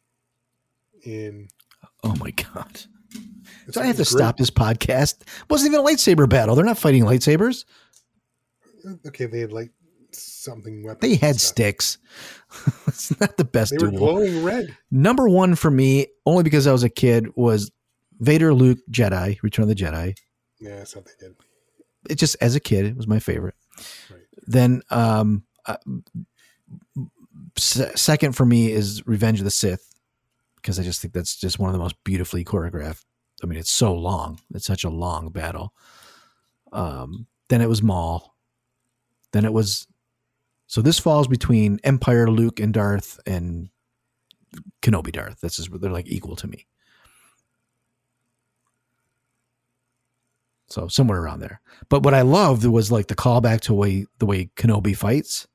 In
Oh my god! Do I have to
great.
stop this podcast? It wasn't even a lightsaber battle. They're not fighting lightsabers.
Okay, they had like something weapons.
They had sticks. <laughs> it's not the best
They were
duel.
glowing red.
Number one for me, only because I was a kid, was Vader, Luke, Jedi, Return of the Jedi.
Yeah, that's what they did.
It just as a kid, it was my favorite.
Right.
Then, um, uh, se- second for me is Revenge of the Sith, because I just think that's just one of the most beautifully choreographed. I mean, it's so long. It's such a long battle. Um, then it was Maul. Then it was. So this falls between Empire, Luke, and Darth, and Kenobi, Darth. This is they're like equal to me. So somewhere around there. But what I loved was like the callback to way the way Kenobi fights.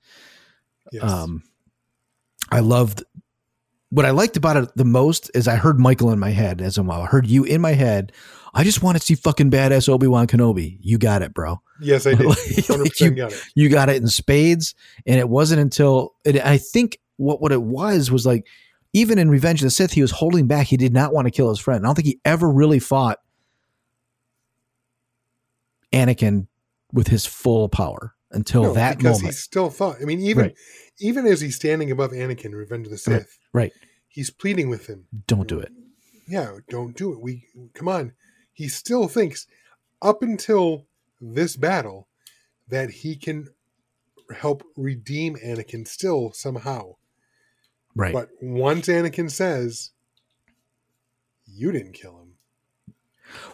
Yes.
Um, I loved what I liked about it the most is I heard Michael in my head as well. I heard you in my head. I just want to see fucking badass Obi Wan Kenobi. You got it, bro.
yes, I <laughs> did.
like
100%
you-
got it.
You got it in spades. And it wasn't until and I think what what it was was like even in Revenge of the Sith, he was holding back. He did not want to kill his friend. I don't think he ever really fought Anakin with his full power until
No,
that
because
moment.
he still thought. I mean, even
Right.
even as he's standing above Anakin, in Revenge of the
Right,
Sith,
right.
He's pleading with him.
Don't do it.
Yeah, don't do it. We come on. He still thinks up until this battle that he can help redeem Anakin still somehow.
Right.
But once Anakin says, "You didn't kill him,"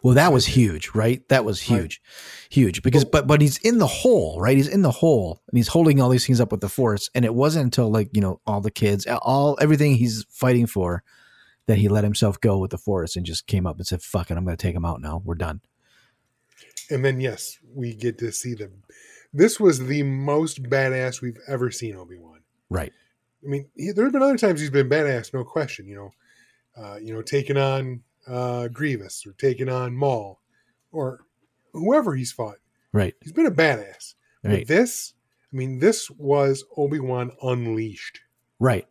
Well, that was huge, right? That was
Right.
huge, huge. Because, but, but he's in the hole, right? He's in the hole, and he's holding all these things up with the force. And it wasn't until like you know all the kids, all everything he's fighting for, that he let himself go with the force and just came up and said, "Fuck it, I'm going to take him out now. We're done."
and then yes, we get to see them. This was the most badass we've ever seen Obi Wan.
Right.
I mean, he, there have been other times he's been badass, no question. You know, uh, you know, taking on uh, Grievous or taking on Maul or whoever he's fought.
Right.
He's been a badass.
Right.
But this, I mean, this was Obi Wan unleashed.
Right.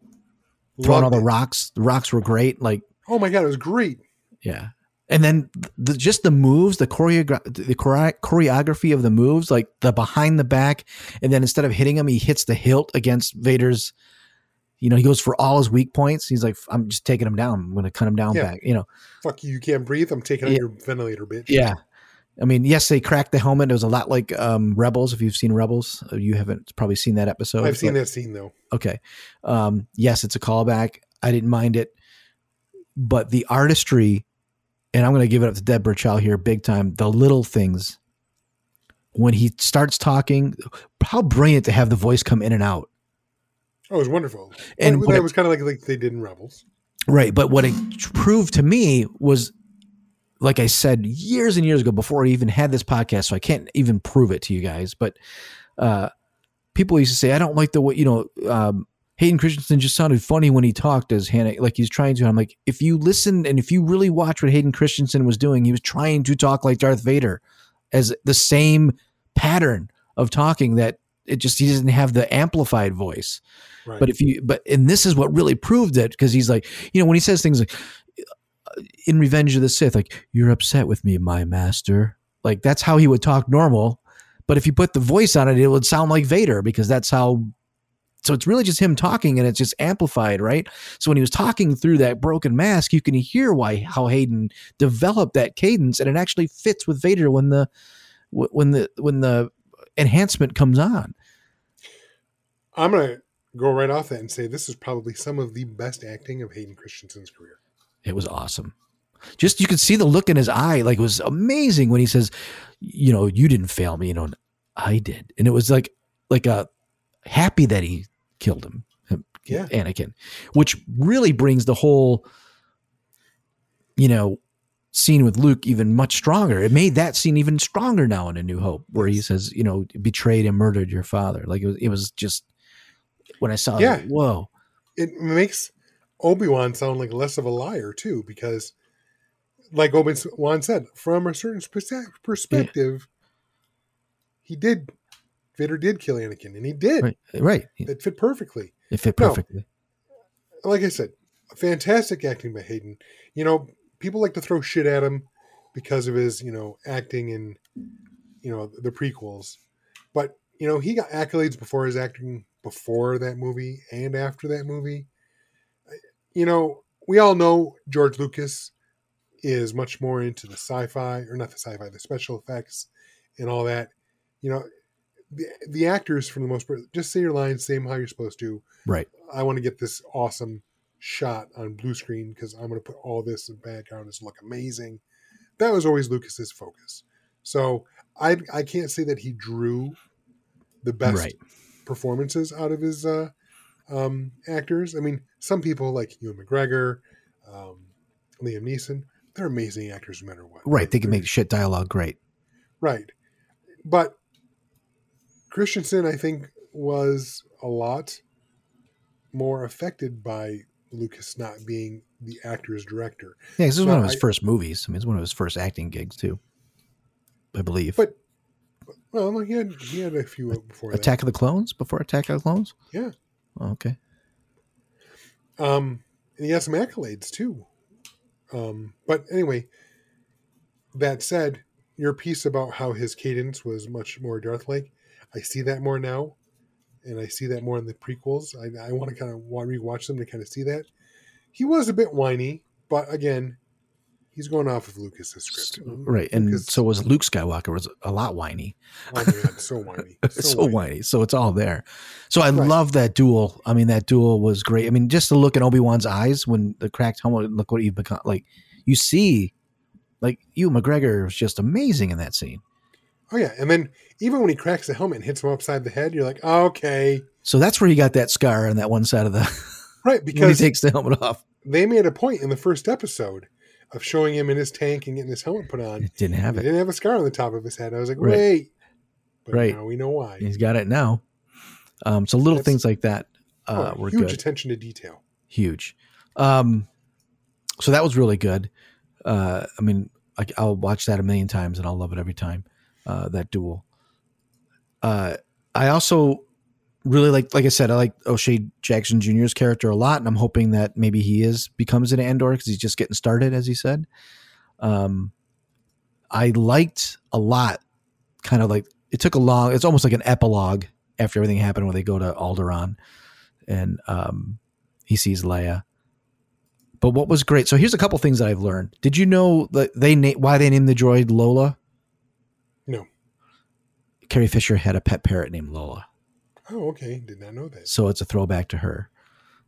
Throwing all
Loved
the
it.
rocks. The rocks were great. Like,
Oh my god, it was great.
yeah. And then the, just the moves, the choreogra- the chore- choreography of the moves, like the behind the back, and then instead of hitting him, he hits the hilt against Vader's. You know, he goes for all his weak points. He's like, "I'm just taking him down. I'm going to cut him down
Yeah.
back." You know,
Fuck you, you can't breathe. I'm taking out your ventilator, bitch.
yeah. I mean, yes, they cracked the helmet. It was a lot like um, Rebels. If you've seen Rebels, Uh, you haven't probably seen that episode.
I've seen that scene though.
Okay. Um, yes, it's a callback. I didn't mind it, but the artistry, and I'm going to give it up to Deb Burchell here, big time. The little things when he starts talking, how brilliant to have the voice come in and out.
Oh, it was wonderful.
And it-
was kind of like like they did in Rebels.
Right. But what it proved to me was, like I said years and years ago before I even had this podcast, so I can't even prove it to you guys. But uh, people used to say, I don't like the way, you know, um, Hayden Christensen just sounded funny when he talked as Hannah, like he's trying to. I'm like, if you listen and if you really watch what Hayden Christensen was doing, he was trying to talk like Darth Vader as the same pattern of talking that it just, he doesn't have the amplified voice.
Right.
But if you, but, and this is what really proved it because he's like, you know, when he says things like, uh, in Revenge of the Sith, like, you're upset with me, my master. Like, that's how he would talk normal. But if you put the voice on it, it would sound like Vader because that's how so it's really just him talking and it's just amplified, right? So when he was talking through that broken mask, you can hear why how Hayden developed that cadence, and it actually fits with Vader when the when the when the enhancement comes on.
I'm gonna go right off that and say this is probably some of the best acting of Hayden Christensen's career.
It was awesome. Just you could see the look in his eye, like it was amazing when he says, "You know, you didn't fail me, you know, I did," and it was like like a happy that he killed him, him-
Yeah.
Anakin, which really brings the whole, you know, scene with Luke even much stronger. It made that scene even stronger now in A New Hope, where he says, "You know, betrayed and murdered your father." Like it was, it was just when I saw, it, like,
Yeah.
whoa,
It makes Obi Wan sound like less of a liar too, because, like Obi Wan said, from a certain pers- perspective, he did. Vader did kill Anakin, and he did.
right, right,
It fit perfectly.
it fit perfectly.
like I said, fantastic acting by Hayden. You know, people like to throw shit at him because of his, you know, acting in, you know, the prequels. But, you know, he got accolades before his acting before that movie and after that movie. You know, we all know George Lucas is much more into the sci-fi or not the sci-fi, the special effects and all that. You know, the, the actors for the most part just say your lines, say them how you're supposed to.
Right.
I want to get this awesome shot on blue screen because I'm going to put all this in the background. It's look amazing. That was always Lucas's focus. So I I can't say that he drew the best
Right.
performances out of his uh, um, actors. I mean, some people like Ewan McGregor, um, Liam Neeson, they're amazing actors no matter what.
Right. They can make shit dialogue great.
Right. But Christensen, I think, was a lot more affected by Lucas not being the actor's director.
Yeah, this is one of his
I-
first movies. I mean, it's one of his first acting gigs too, I believe.
But well, no, he had he had a few before
Attack of the Clones before Attack of the Clones.
Yeah.
Oh, okay.
Um, and he has some accolades too. Um, but anyway, that said, your piece about how his cadence was much more Darth like, I see that more now, and I see that more in the prequels. I, I want to kind of rewatch them to kind of see that. He was a bit whiny, but again, he's going off of Lucas's script. Mm-hmm.
Right, and
Lucas-
so was Luke Skywalker. Was a lot whiny.
oh god, so whiny, <laughs>
so, whiny. So it's all there. So I
Right.
love that duel. I mean, that duel was great. I mean, just to look in Obi Wan's eyes when the cracked helmet. Look what you've become. Like you see, like Ewan McGregor was just amazing in that scene.
Oh yeah, and then even when he cracks the helmet and hits him upside the head, you're like, okay,
So that's where he got that scar on that one side of the <laughs>
right,
when he takes the helmet off.
they made a point in the first episode of showing him in his tank and getting his helmet put on.
It didn't have
He
it.
didn't have a scar on the top of his head. I was like,
Right.
wait, but
Right.
now we know why.
He's got it now. Um, so little
That's-
things like that uh,
Oh,
were
huge
good.
attention to detail.
huge. Um, so that was really good. Uh, I mean, I, I'll watch that a million times and I'll love it every time. Uh, that duel. Uh, I also really like, like I said, I like O'Shea Jackson Jr.'s character a lot, and I'm hoping that maybe he is becomes an Andor because he's just getting started, as he said. Um, I liked a lot, kind of like it took a long. It's almost like an epilogue after everything happened when they go to Alderaan, and um, he sees Leia. But what was great? So here's a couple things that I've learned. Did you know that they na- why they named the droid Lola? Carrie Fisher had a pet parrot named Lola,
Oh, okay. Did not know that.
so it's a throwback to her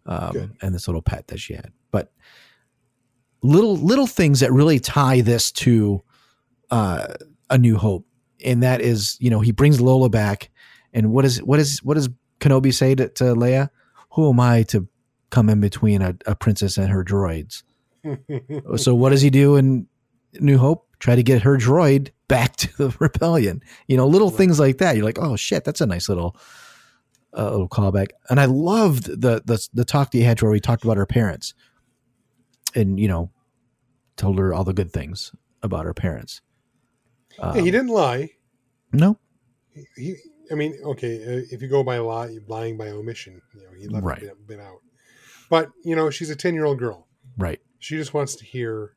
um, and this little pet that she had. But little little things that really tie this to uh, a New Hope, and that is, you know, he brings Lola back, and what is what is what does Kenobi say to, to Leia? Who am I to come in between a, a princess and her droids? <laughs> So what does he do in New Hope? Try to get her droid back to the <laughs> rebellion. You know, little things like that. You're like, oh shit, that's a nice little uh, little callback. And I loved the the the talk that he had where he talked about her parents, and you know, told her all the good things about her parents. Um,
Yeah, he didn't lie.
No,
He, he, I mean, okay, uh, if you go by lie, lying by omission, you know, he left
Right.
a bit, bit out. But you know, she's a ten-year-old girl.
right,
She just wants to hear.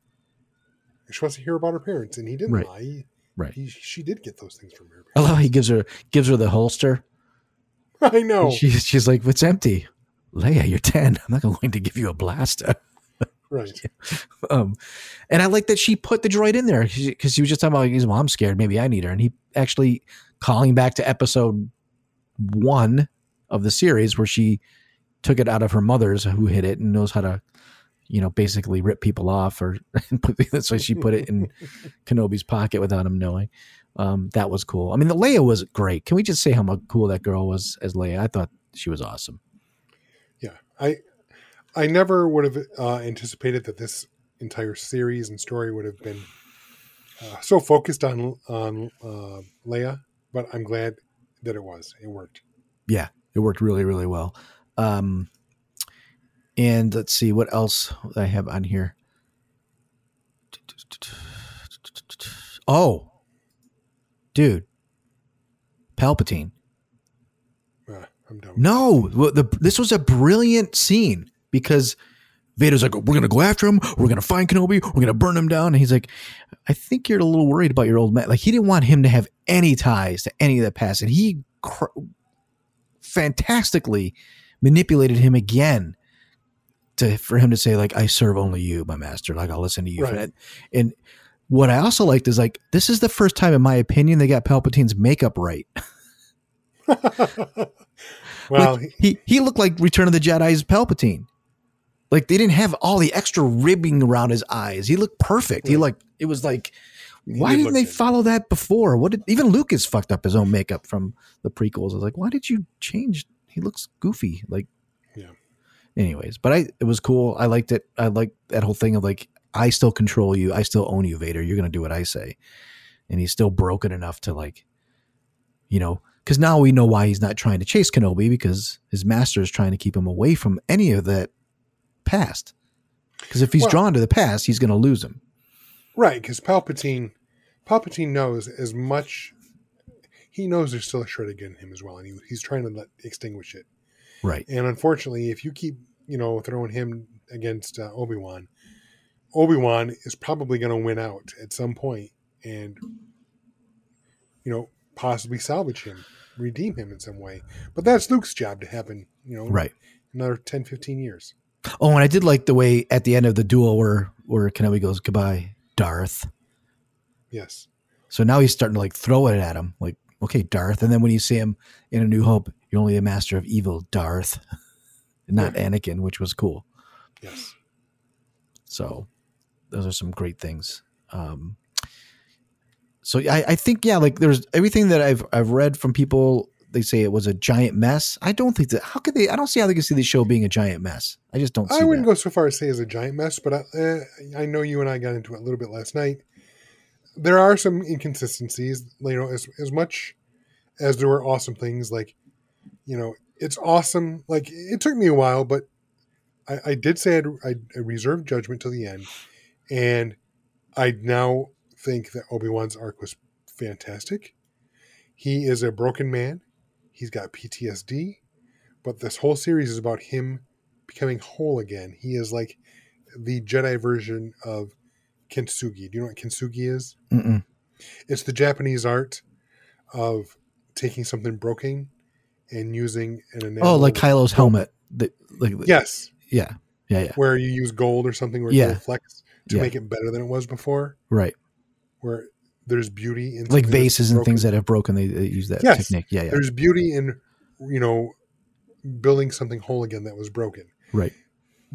She wants to hear about her parents, and he didn't
Right.
lie. He,
right.
he, she did get those things from her.
I love how he gives her gives her the holster. <laughs>
I know.
She's she's like, "It's empty." Leia, you're ten. I'm not going to give you a blaster. <laughs>
Right.
Um, and I like that she put the droid in there because she was just talking about, like, well, I'm scared. Maybe I need her. And he actually calling back to episode one of the series where she took it out of her mother's who hid it and knows how to, you know, basically rip people off or <laughs> that's why she put it in <laughs> Kenobi's pocket without him knowing. Um, that was cool. I mean, the Leia was great. Can we just say how cool that girl was as Leia? I thought she was awesome.
Yeah. I I never would have uh, anticipated that this entire series and story would have been uh, so focused on on uh, Leia, but I'm glad that it was. It worked.
Yeah, it worked really, really well. Um, and let's see what else I have on here. Oh, dude, Palpatine.
Uh, I'm done.
No, well, the, this was a brilliant scene because Vader's like, "We're gonna go after him. We're gonna find Kenobi. We're gonna burn him down." And he's like, "I think you're a little worried about your old man." Like he didn't want him to have any ties to any of the past, and he cr- fantastically manipulated him again to for him to say like, "I serve only you, my master. Like I'll listen to you."
Right.
And, and what I also liked is like this is the first time, in my opinion, they got Palpatine's makeup right. <laughs> <laughs>
well,
Like, he he looked like Return of the Jedi's Palpatine. Like they didn't have all the extra ribbing around his eyes. He looked perfect. He like it was like why
did
didn't they
good.
follow that before? What did even Lucas fucked up his own makeup from the prequels? I was like, why did you change? He looks goofy. Like
Yeah.
Anyways, but I it was cool. I liked it. I liked that whole thing of like I still control you. I still own you, Vader. You're gonna do what I say. And he's still broken enough to like, you know, because now we know why he's not trying to chase Kenobi because his master is trying to keep him away from any of that past. Because if he's
Well-
drawn to the past, he's going to lose him.
right, because Palpatine, Palpatine knows as much. He knows there's still a shred in him as well, and he, he's trying to let, extinguish it.
Right.
And unfortunately, if you keep, you know, throwing him against uh, Obi Wan, Obi Wan is probably going to win out at some point, and you know, possibly salvage him, redeem him in some way. But that's Luke's job to happen. You know,
Right.
Another 10, 15 years.
Oh, and I did like the way at the end of the duel where where Kenobi goes goodbye, Darth.
Yes.
So now he's starting to like throw it at him, like okay, Darth. And then when you see him in A New Hope, you're only a master of evil, Darth, <laughs> not Anakin, which was cool.
Yes.
So those are some great things. Um, so I, I think yeah, like there's everything that I've I've read from people. They say it was a giant mess. I don't think that. How could they? I don't see how they can see the show being a giant mess. I just don't. See
I wouldn't
that.
go so far as say it's a giant mess, but I, uh, I know you and I got into it a little bit last night. There are some inconsistencies. You know, as as much as there were awesome things, like you know, it's awesome. Like it took me a while, but I, I did say I'd, I reserved judgment till the end, and I now think that Obi Wan's arc was fantastic. He is a broken man. He's got PTSD, but this whole series is about him becoming whole again. He is like the Jedi version of kintsugi. Do you know what kintsugi is?
Mm-mm.
It's the Japanese art of taking something broken and using an enamel.
Oh, like Kylo's helmet. The, like
Yes,
yeah, yeah, yeah.
where you use gold or something where
Yeah.
flex to
Yeah.
make it better than it was before.
Right.
Where there's beauty in
Like vases and things that have broken. They, they use that
Yes.
technique. Yeah, yeah.
There's beauty in you know building something whole again that was broken.
Right.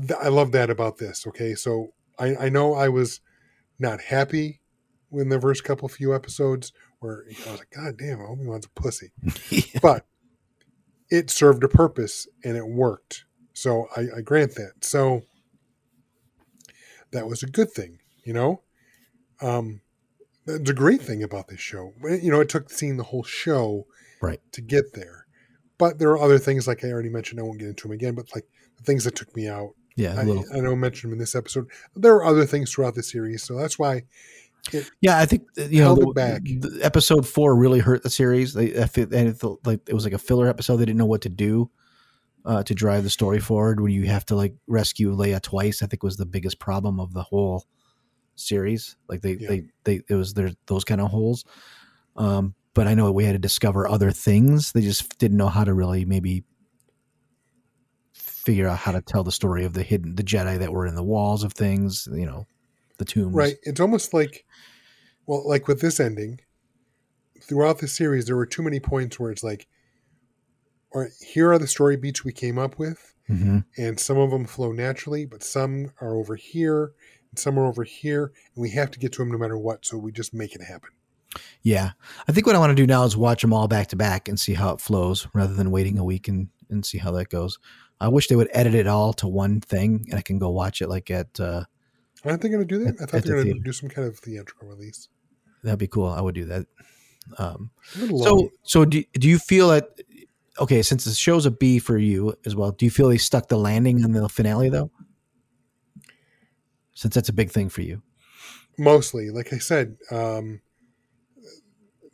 Th- I love that about this. Okay, so I, I know I was not happy in the first couple few episodes where I was like, God damn, Obi Wan's a pussy, <laughs> but it served a purpose and it worked. So I, I grant that. So that was a good thing, you know. Um, that's a great thing about this show. You know, it took seeing the whole show
Right.
to get there. But there are other things, like I already mentioned. I won't get into them again. But like the things that took me out,
yeah,
I. I know I mentioned them in this episode. There are other things throughout the series, so that's why.
Yeah, I think uh, you know the, the episode four really hurt the series. They I and it felt like it was like a filler episode. They didn't know what to do uh, to drive the story forward. When you have to like rescue Leia twice, I think was the biggest problem of the whole series. Like they
Yeah.
they they it was there those kind of holes. Um, but I know we had to discover other things. They just didn't know how to really maybe figure out how to tell the story of the hidden the Jedi that were in the walls of things. You know, the tombs.
Right. It's almost like, well, like with this ending, throughout the series, there were too many points where it's like, all right, here are the story beats we came up with,
hmm
and some of them flow naturally, but some are over here, and some are over here, and we have to get to them no matter what. So we just make it happen.
Yeah, I think what I want to do now is watch them all back to back and see how it flows, rather than waiting a week and and see how that goes. I wish they would edit it all to one thing, and I can go watch it like at. Uh,
Aren't they going to do that? I thought they were going to do some kind of theatrical release.
that'd be cool. I would do that. Um, so so do do you feel that? Okay, since the show's a B for you as well, do you feel they stuck the landing on the finale though? Since that's a big thing for you.
mostly like i said um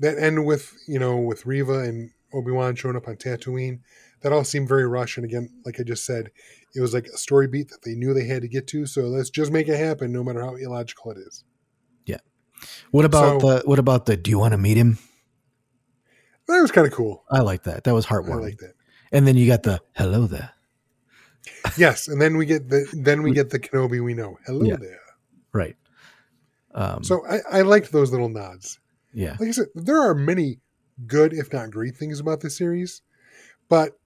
that end with you know with Reva and obi-wan showing up on tatooine that all seemed very rushed and again like i just said it was like a story beat that they knew they had to get to so let's just make it happen no matter how illogical it is Yeah.
What about
So-
the what about the do you want to meet him?
that was kind of cool
I like that. That was heartwarming.
i like that
And then you got the hello there.
yes and then we get the then we get the kenobi we know hello
Yeah.
there
Right. Um,
so I, I liked those little nods
yeah,
like I said, there are many good, if not great, things about this series, but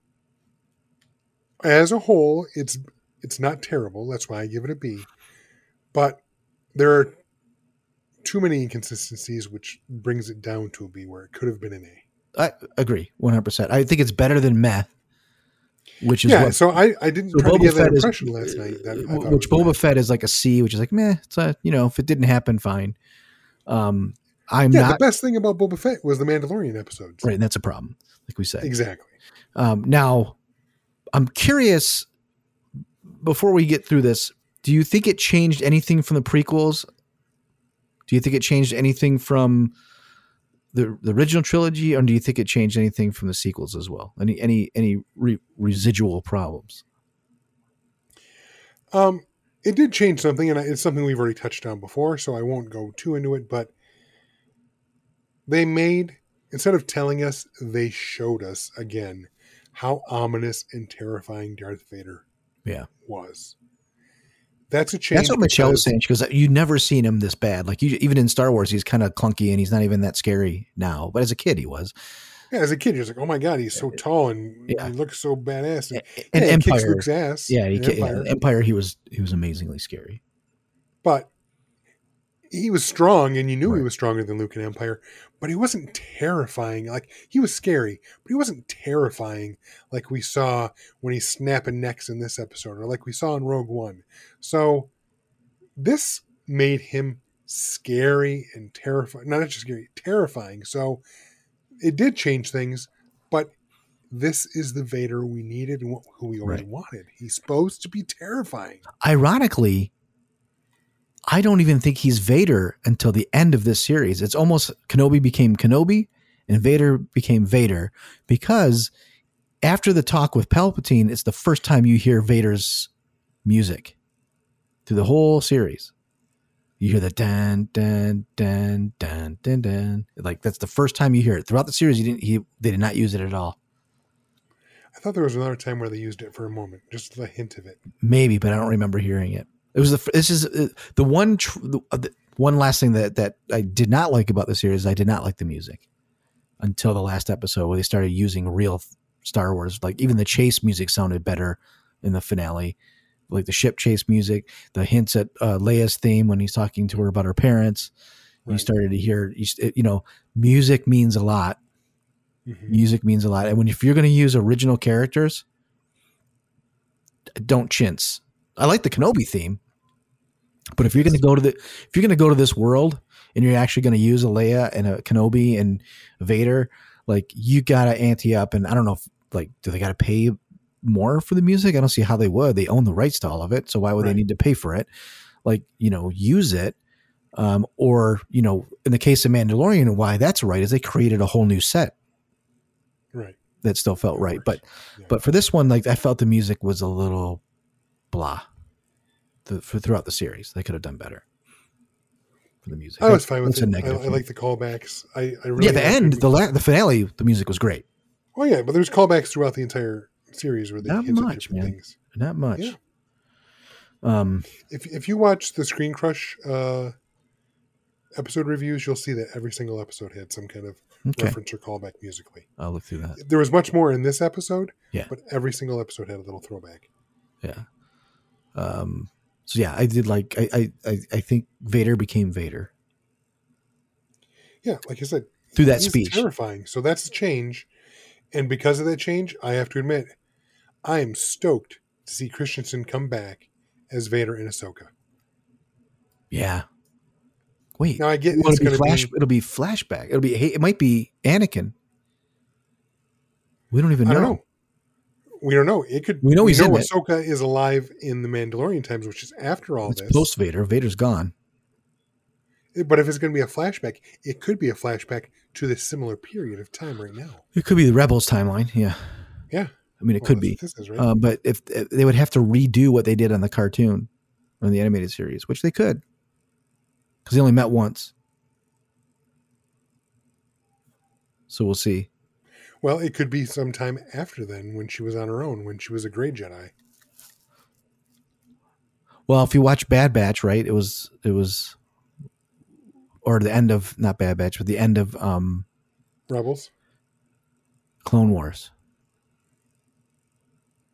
as a whole, it's it's not terrible. That's why I give it a B. But there are too many inconsistencies, which brings it down to a B, where it could have been an A.
I agree, one hundred percent. I think it's better than meth, which is
Yeah,
what
so I, I didn't
so
try to that
Fett is-
impression last night. That
which
was
Boba
bad.
Fett is like a C, which is like meh. It's a you know if it didn't happen, fine. Um, I'm
Yeah,
not
the best thing about Boba Fett was the Mandalorian episodes.
right. And that's a problem, like we said.
Exactly.
Um, now, I'm curious. Before we get through this, do you think it changed anything from the prequels? Do you think it changed anything from the the original trilogy, or do you think it changed anything from the sequels as well? Any any any re- residual problems?
Um, it did change something, and it's something we've already touched on before, so I won't go too into it. But they made instead of telling us, they showed us again how ominous and terrifying Darth Vader
Yeah.
was. That's a change.
That's what Michelle was saying. She goes, "You never seen him this bad. Like you, even in Star Wars, he's kind of clunky and he's not even that scary now. But as a kid, he was.
Yeah, as a kid, you're just like, oh my god, he's so tall and
Yeah.
he looks so badass. And,
And
yeah, he kicks
Empire,
Luke's ass.
yeah, he,
in
ca- yeah,
Empire.
Empire. He was he was amazingly scary.
but he was strong and you knew he was stronger than Luke in Empire, but he wasn't terrifying. Like he was scary, but he wasn't terrifying like we saw when he's snapping necks in this episode or like we saw in Rogue One. So this made him scary and terrifying. Not just scary, terrifying. So it did change things, but this is the Vader we needed and who we always
Right.
wanted. He's supposed to be terrifying.
Ironically, I don't even think he's Vader until the end of this series. It's almost Kenobi became Kenobi and Vader became Vader because after the talk with Palpatine, it's the first time you hear Vader's music through the whole series. You hear the dun dun dun dun dun dun. Like that's the first time you hear it. Throughout the series, you didn't he they did not use it at all.
I thought there was another time where they used it for a moment, just a hint of it.
Maybe, but I don't remember hearing it. It was the this is uh, the one tr- the, uh, the one last thing that that I did not like about the series. I did not like the music until the last episode where they started using real Star Wars. Like even the chase music sounded better in the finale, like the ship chase music, the hints at uh, Leia's theme when he's talking to her about her parents. You started to hear, you, you know, music means a lot.
Mhm.
Music means a lot, and when if you're going to use original characters, don't chintz. I like the Kenobi theme, but if you're going to go to the if you're going to go to this world and you're actually going to use a Leia and a Kenobi and Vader, like you got to ante up. And I don't know if like do they got to pay more for the music? I don't see how they would. They own the rights to all of it, so why would they need to pay for it? Like you know, use it. Um, or you know, in the case of Mandalorian, why that's right is they created a whole new set
Right.
that still felt right. But
Yeah.
but for this one, like I felt the music was a little blah. The, for throughout the series, they could have done better. for the music.
I was fine with
That's
it. I, I like the callbacks. I, I really
yeah, the end, the la- the finale, the music was great.
Oh yeah, but there's callbacks throughout the entire series where they
Not much,
different
man.
things.
Not much.
Yeah.
Um,
If if you watch the Screen Crush uh, episode reviews, you'll see that every single episode had some kind of
okay,
reference or callback musically.
I'll look through that.
There was much more in this episode,
Yeah.
but every single episode had a little throwback.
Yeah. Um. So yeah, I did like. I I I, think Vader became Vader
Yeah, like I said,
through that speech.
terrifying. So that's a change, and because of that change, I have to admit, I am stoked to see Christensen come back as Vader in Ahsoka.
Yeah. Wait.
Now I get
Well, it'll, be flash,
be.
it'll be flashback. It'll be. It might be Anakin. We don't even know.
don't know. We don't know. It could.
We know he's in it.
Ahsoka is alive in the Mandalorian times, which is after all
It's
this.
post Vader. Vader's gone.
But if it's going to be a flashback, it could be a flashback to this similar period of time right now.
It could be the Rebels timeline. Yeah.
Yeah.
I mean, it
Well,
could be.
Is right.
Uh, but if, if they would have to redo what they did on the cartoon or the animated series, which they could, because they only met once. So we'll see.
Well, it could be sometime after then, when she was on her own, when she was a gray Jedi.
Well, if you watch Bad Batch, right? It was it was, or the end of not Bad Batch, but the end of um,
Rebels.
Clone Wars.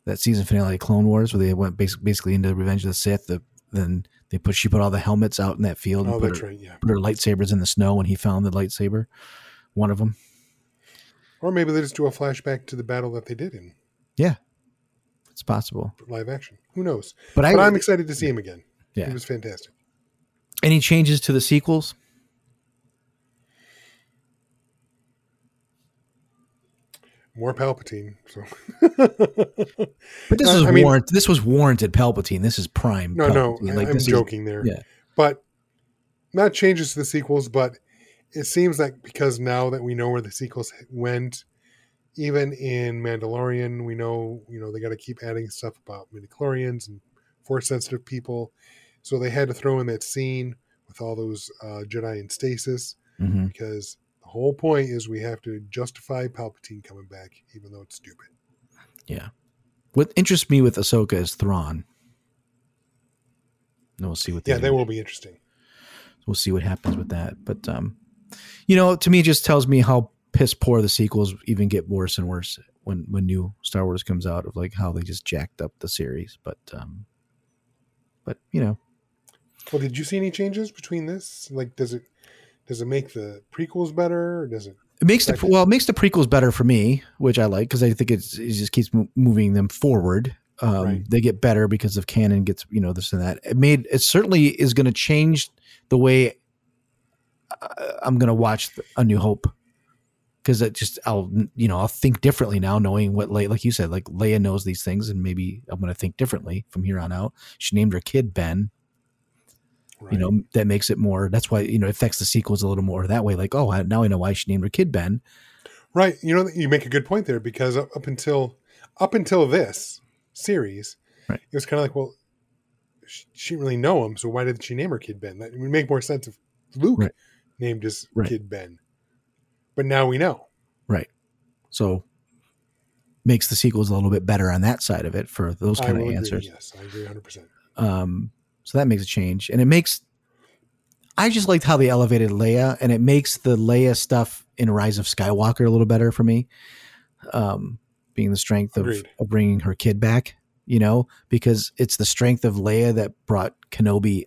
That season finale of Clone Wars, where they went basically, into Revenge of the Sith. The, then they put she put all the helmets out in that field and
Oh,
put,
that's
her,
right. Yeah.
put her lightsabers in the snow when he found the lightsaber, one of them.
Or maybe they just do a flashback to the battle that they did in Yeah,
It's possible,
live action. Who knows?
but I
I'm excited to see him again.
yeah.
He was fantastic.
Any changes to the sequels?
More Palpatine. So <laughs>
But this
Uh,
is
I mean-
warrant. This was warranted Palpatine. This is prime.
no, no,
Palpatine.
I-
Like,
I'm
this is-
joking there.
yeah.
But not changes to the sequels, but it seems like because now that we know where the sequels went, even in Mandalorian, we know you know they got to keep adding stuff about midichlorians and force sensitive people. So they had to throw in that scene with all those uh, Jedi in stasis
Mhm.
because the whole point is we have to justify Palpatine coming back, even though it's stupid.
Yeah, what interests me with Ahsoka is Thrawn. And we'll see what. they
Yeah,
do.
that will be interesting.
we'll see what happens with that. But um, you know, to me, it just tells me how piss poor the sequels even get worse and worse when when new Star Wars comes out of like how they just jacked up the series. But um, but you know,
Well, did you see any changes between this? Like, does it does it make the prequels better, or does it?
it makes the well, it makes the prequels better for me, which I like because I think it's it just keeps mo- moving them forward. Um,
Right.
They get better because of canon gets you know this and that. It made it certainly is going to change the way I'm going to watch A New Hope because it just I'll you know I'll think differently now knowing what Leia like you said like Leia knows these things and maybe I'm going to think differently from here on out. She named her kid Ben.
Right.
You know that makes it more. That's why you know it affects the sequels a little more that way. Like oh now I know why she named her kid Ben.
right? You know, you make a good point there because up, up until up until this series,
Right.
it was kind of like, well, she, she didn't really know him, so why did she name her kid Ben? That would make more sense if Luke
Right.
Named his
Right.
kid Ben. But now we know.
Right. So makes the sequels a little bit better on that side of it for those kind of
agree,
answers.
Yes, I agree 100. percent
Um, so that makes a change, and it makes. I just liked how they elevated Leia, and it makes the Leia stuff in Rise of Skywalker a little better for me. Um, being the strength of, of bringing her kid back, you know, because it's the strength of Leia that brought Kenobi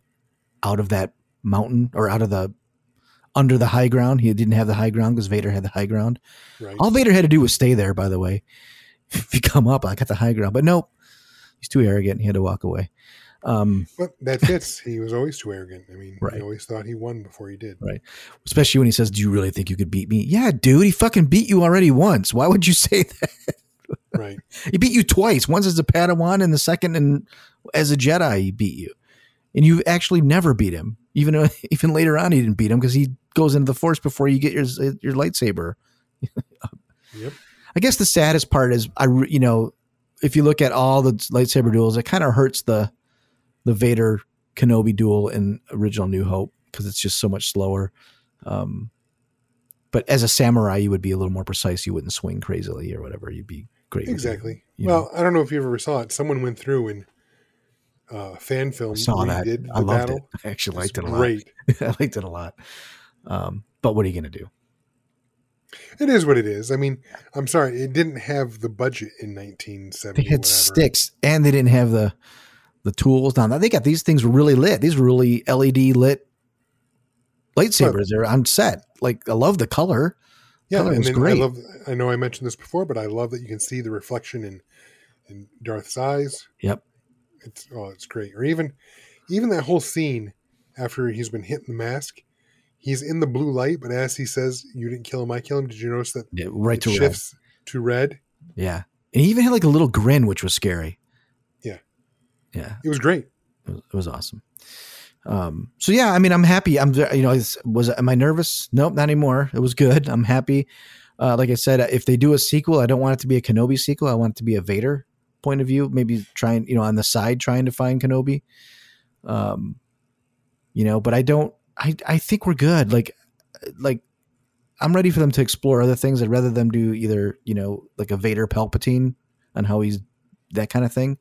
out of that mountain or out of the under the high ground. He didn't have the high ground because Vader had the high ground.
Right.
All Vader had to do was stay there, by the way. <laughs> If you come up, I got the high ground. But nope. He's too arrogant. He had to walk away. Um,
But that fits. he was always too arrogant. I mean,
Right.
he always thought he won before he did.
Right. especially when he says, Do you really think you could beat me? Yeah, dude, he fucking beat you already once. Why would you <laughs> say that?
Right.
He beat you twice. Once as a Padawan and the second and as a Jedi, he beat you. And you've actually never beat him. Even uh, <laughs> even later on, he didn't beat him because he goes into the Force before you get your your lightsaber. <laughs>
Yep.
I guess the saddest part is I you know if you look at all the lightsaber duels, it kind of hurts the the Vader Kenobi duel in original New Hope because it's just so much slower. Um, but as a samurai, you would be a little more precise. You wouldn't swing crazily or whatever. You'd be great.
Exactly. well, I don't know if you ever saw it. Someone went through and uh, fan film
I saw that.
redid
I loved
battle.
it. <laughs> I actually liked it a lot.
Great. <laughs>
I liked it a lot. Um, but what are you going to do?
It is what it is. I mean, I'm sorry, it didn't have the budget in 1970.
They had sticks and they didn't have the the tools. Now they got these things really lit. These were really LED lit lightsabers. They're on set. Like I love the color.
Yeah,
Color
and
great.
I love. I know I mentioned this before, but I love that you can see the reflection in in Darth's eyes.
Yep.
It's oh, it's great. Or even even that whole scene after he's been hit in the mask, he's in the blue light, but as he says, "You didn't kill him, I kill him." Did you notice that
Yeah, right
it
to red.
shifts to red?
Yeah. And he even had like a little grin, which was scary.
Yeah.
Yeah.
It was great.
It was, it was awesome. Um, so yeah, I mean, I'm happy. I'm, you know, was, am I nervous? Nope, not anymore. It was good. I'm happy. Uh, like I said, if they do a sequel, I don't want it to be a Kenobi sequel. I want it to be a Vader point of view, maybe trying, you know, on the side, trying to find Kenobi. Um, you know, but I don't, I, I think we're good. Like, like I'm ready for them to explore other things. I'd rather them do either, you know, like a Vader Palpatine on how he's that kind of thing.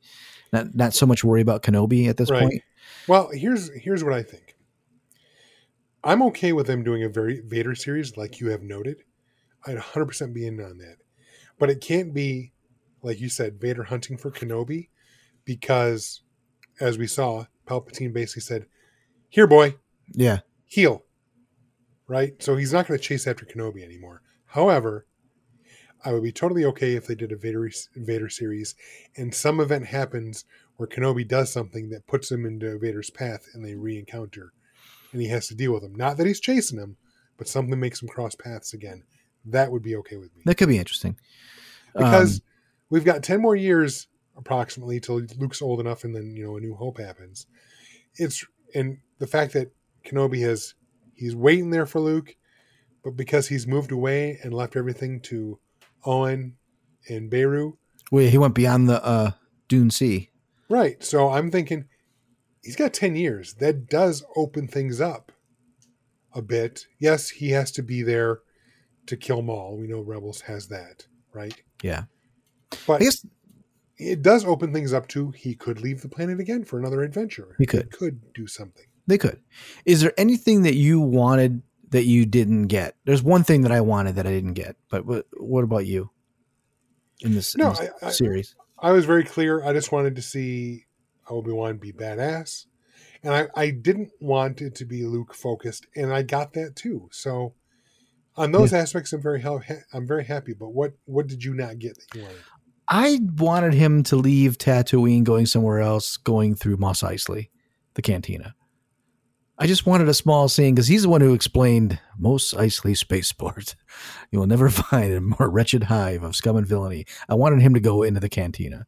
Not, not so much worry about Kenobi at this
Right.
point.
Well, here's here's what I think. I'm okay with them doing a very Vader series, like you have noted. I'd 100% be in on that, but it can't be like you said, Vader hunting for Kenobi, because as we saw, Palpatine basically said, "Here, boy,
Yeah.
heal." Right, so he's not going to chase after Kenobi anymore. However, I would be totally okay if they did a Vader Vader series, and some event happens where Kenobi does something that puts him into Vader's path, and they re-encounter, and he has to deal with him. Not that he's chasing him, but something makes him cross paths again. That would be okay with me
That could be interesting.
because
Um,
we've got 10 more years approximately till Luke's old enough and then you know a new hope happens. It's and the fact that Kenobi has he's waiting there for Luke but because he's moved away and left everything to Owen and Beru
wait, he went beyond the uh, Dune Sea.
right so I'm thinking he's got 10 years. That does open things up a bit. Yes he has to be there to kill Maul. We know Rebels has that right?
Yeah.
But
I guess
it does open things up to he could leave the planet again for another adventure.
He could.
could do something.
they could. Is there anything that you wanted that you didn't get? There's one thing that I wanted that I didn't get, but what, what about you in this, in this
I- I-
series?
I was very clear. I just wanted to see Obi Wan be badass, and I, I didn't want it to be Luke focused, and I got that too. So on those aspects, I'm very ha- I'm very happy. But what what did you not get that you wanted?
I wanted him to leave Tatooine, going somewhere else, going through Mos Eisley, the cantina. I just wanted a small scene because he's the one who explained Mos Eisley spaceport. <laughs> You will never find a more wretched hive of scum and villainy. I wanted him to go into the cantina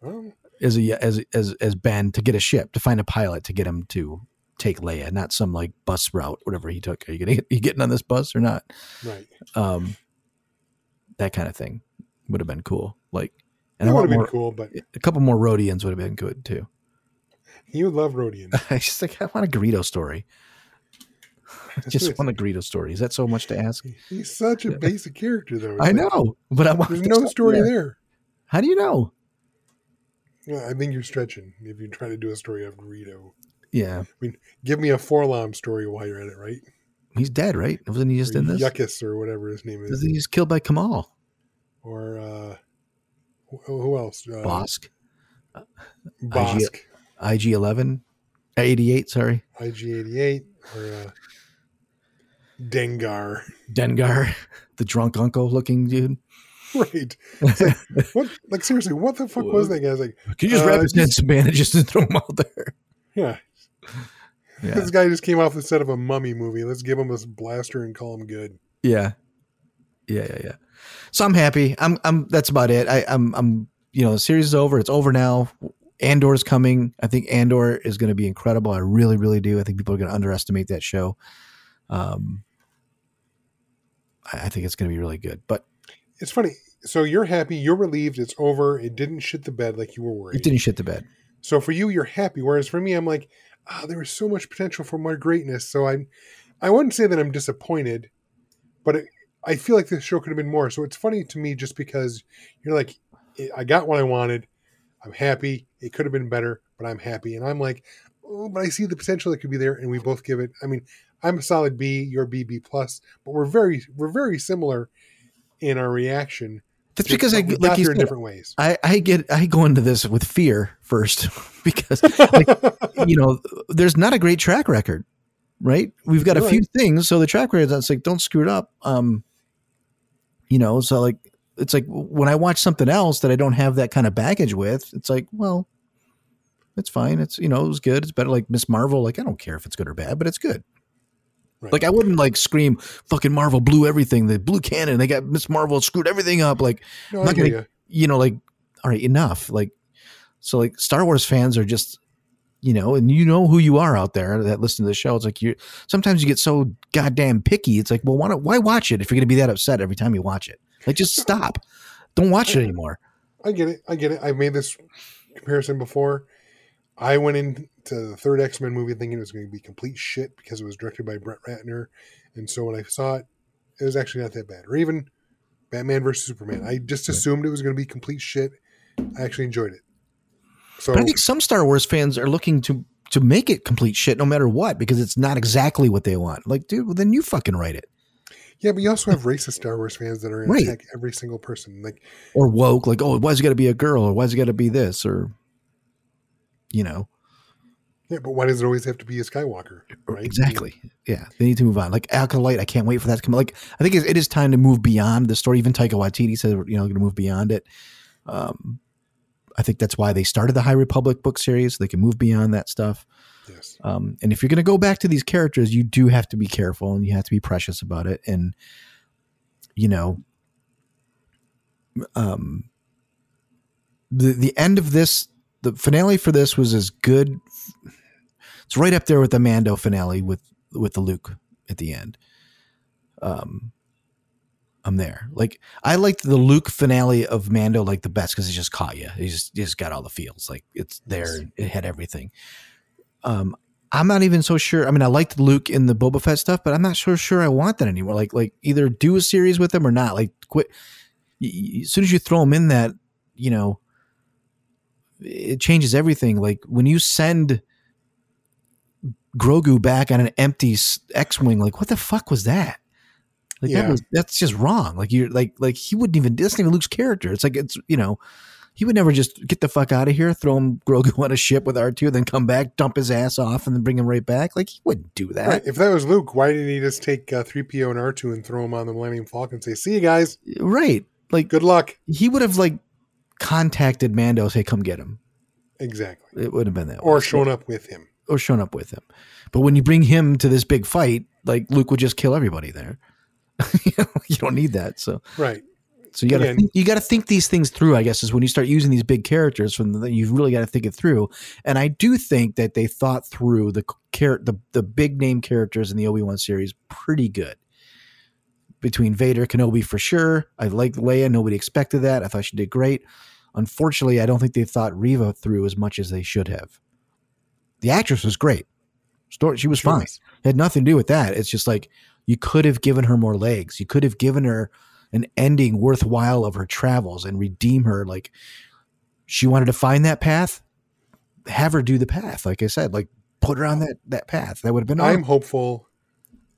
Well,
as a as as as Ben to get a ship to find a pilot to get him to take Leia, not some like bus route, whatever he took. Are you getting you getting on this bus or not?
right.
Um, that kind of thing would have been cool. Like, and
That would have been
more,
cool, but
a couple more Rodians would have been good too.
You would love Rodian. <laughs>
I just like I want a Greedo story. I just <laughs> want a Greedo story. Is that so much to ask?
He's such a basic character, though.
I
like,
know, but I want
There's no <laughs> story
there.
there.
How do you know?
Well, I think you're stretching if you try to do a story of Greedo.
Yeah, I mean,
Give me a Forlom story while you're at it, right?
he's dead, right? Wasn't he just
or
in this?
Yuckus or whatever his name is.
Wasn't he just killed by Kamal
Or uh, who, else? Uh,
Bossk?
Bossk,
IG eleven, eighty eight. Sorry,
IG88, or uh, Dengar.
Dengar, <laughs> the drunk uncle looking dude.
right. Like, <laughs> what, like, seriously, what the fuck was that guy? Like,
Can you just
Uh,
wrap his head some bandages and throw him out there?
yeah,
Yeah,
this guy just came off the set of a mummy movie. Let's give him a blaster and call him good.
yeah, yeah, yeah, yeah. So I'm happy. I'm, I'm. That's about it. I, I'm, I'm. You know, the series is over. It's over now. Andor's coming. I think Andor is going to be incredible. I really, really do. I think people are going to underestimate that show. Um, I, I think it's going to be really good. But
It's funny. So you're happy. You're relieved. It's over. It didn't shit the bed like you were worried.
it didn't shit the bed.
So for you, you're happy. Whereas for me, I'm like, ah, there was so much potential for more greatness. So I'm, I wouldn't say that I'm disappointed, but it, I feel like this show could have been more. So it's funny to me just because you're like, I got what I wanted. I'm happy. It could have been better, but I'm happy. And I'm like, oh, but I see the potential that could be there, and we both give it. I mean, I'm a solid B, you're B B plus, but we're very we're very similar in our reaction.
That's because I like you said,
different ways.
I, I get I go into this with fear first <laughs> because like, <laughs> you know there's not a great track record, right? We've got a
You're
few
right.
things, so the track record that's like don't screw it up. Um, you know, so like it's like when I watch something else that I don't have that kind of baggage with, it's like well, it's fine. It's you know it was good. It's better like Miss Marvel. Like I don't care if it's good or bad, but it's good.
Right.
Like I wouldn't like scream fucking Marvel blew everything. They blew canon. They got Miss Marvel screwed everything up. Like
no,
I'm not gonna-
you.
you know, like, all right, enough. Like, so like Star Wars fans are just, you know, and you know who you are out there that listen to the show. It's like you sometimes you get so goddamn picky. It's like, well, why, don't- why watch it if you're going to be that upset every time you watch it? Like, just <laughs> stop. Don't watch it anymore.
I get it. I get it. I've made this comparison before. I went into the third X Men movie thinking it was going to be complete shit because it was directed by Brett Ratner, and so when I saw it, it was actually not that bad. Or even Batman versus Superman. I just assumed it was going to be complete shit. I actually enjoyed it. So
But I think some Star Wars fans are looking to to make it complete shit no matter what because it's not exactly what they want. Like, dude, well, then you fucking write it.
yeah, but you also have racist Star Wars fans that are going
Right.
attack every single person. Like,
Or woke, like, oh, why's it got to be a girl? Or why's it got to be this? Or, you know.
yeah, but why does it always have to be a Skywalker? Right?
Exactly. Yeah, they need to move on. Like Acolyte, I can't wait for that to come. Like I think it, it is time to move beyond the story. Even Taika Waititi said, you know, going to move beyond it. Um, I think that's why they started the High Republic book series. So they can move beyond that stuff.
Yes.
Um, and if you're going to go back to these characters, you do have to be careful and you have to be precious about it. And you know, um, the the end of this, the finale for this was as good. It's right up there with the Mando finale with with the Luke at the end. Um, I'm there. Like I liked the Luke finale of Mando like the best because it just caught you. It just just got all the feels. Like it's there. It had everything. Um, I'm not even so sure. I mean, I liked Luke in the Boba Fett stuff, but I'm not so sure I want that anymore. Like like either do a series with him or not. Like quit. As soon as you throw him in that, you know, it changes everything. Like when you send Grogu back on an empty X-wing. like what the fuck was that? Like
Yeah.
that was that's just wrong. Like you're like like he wouldn't even that's not even Luke's character. It's like it's you know he would never just get the fuck out of here, throw him <laughs> Grogu on a ship with R two, then come back, dump his ass off, and then bring him right back. Like he wouldn't do that.
Right. If that was Luke, why didn't he just take uh, 3PO and R2 and throw them on the Millennium Falcon and say, see you guys,
Right. Like
good luck?
he would have like contacted Mando, say, come get him.
Exactly.
It would have been that
Or
way.
shown up with him.
or shown up with him. But when you bring him to this big fight, like Luke would just kill everybody there. <laughs> you, don't need that. So
Right.
so you got to think, you got to think these things through. I guess is when you start using these big characters. From the, you've really got to think it through. And I do think that they thought through the char- the the big name characters in the Obi wan series pretty good. Between Vader, Kenobi for sure. I liked Leia. Nobody expected that. I thought she did great. Unfortunately, I don't think they thought Reva through as much as they should have. The actress was great. Story, she was fine.
was.
It had nothing to do with that. It's just like you could have given her more legs. You could have given her an ending worthwhile of her travels and redeem her. Like she wanted to find that path, have her do the path. Like I said, like put her on that that path. That would have been.
I'm
awesome.
hopeful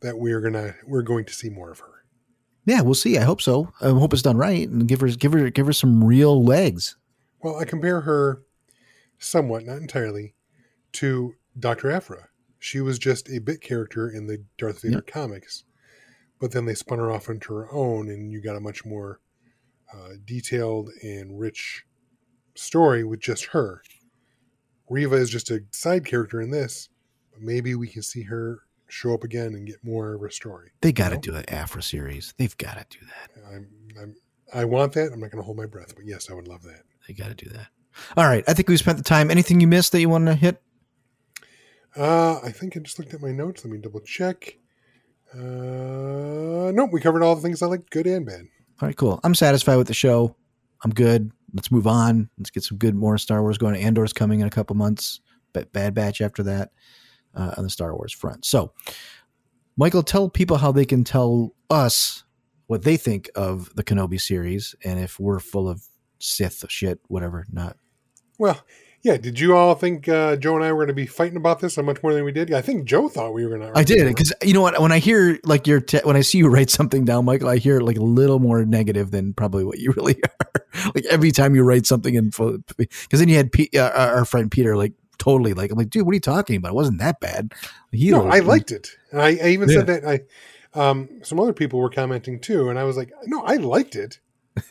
that we're gonna we're going to see more of her.
yeah, we'll see. I hope so. I hope it's done right and give her give her give her some real legs.
Well, I compare her somewhat, not entirely, to Dr. Aphra. She was just a bit character in the Darth Vader comics, but then they spun her off into her own, and you got a much more uh, detailed and rich story with just her. Reva is just a side character in this, but maybe we can see her show up again and get more of her story.
They got to
know?
do an Aphra series. They've got to do that.
I'm, I'm, I want that. I'm not going to hold my breath, but yes, I would love that.
They got to do that. All right. I think we spent the time. Anything you missed that you want to hit?
Uh, I think I just looked at my notes. Let me double check. Uh, nope, we covered all the things I liked, good and bad.
All right, cool. I'm satisfied with the show. I'm good. Let's move on. Let's get some good more Star Wars going. Andor's coming in a couple months. Bad Batch after that uh, on the Star Wars front. So, Michael, tell people how they can tell us what they think of the Kenobi series and if we're full of Sith shit, whatever. Not
Well, yeah. Did you all think uh, Joe and I were going to be fighting about this so much more than we did? I think Joe thought we were going to.
I did because you know what? When I hear like your te- when I see you write something down, Michael, I hear like a little more negative than probably what you <laughs> really are. like every time you write something in, because then you had P- uh, our friend Peter like totally like I'm like, dude, what are you talking about? It wasn't that bad.
No, I liked it. And I, I even
Yeah.
said that. I um, some other people were commenting too, and I was like, no, I liked it.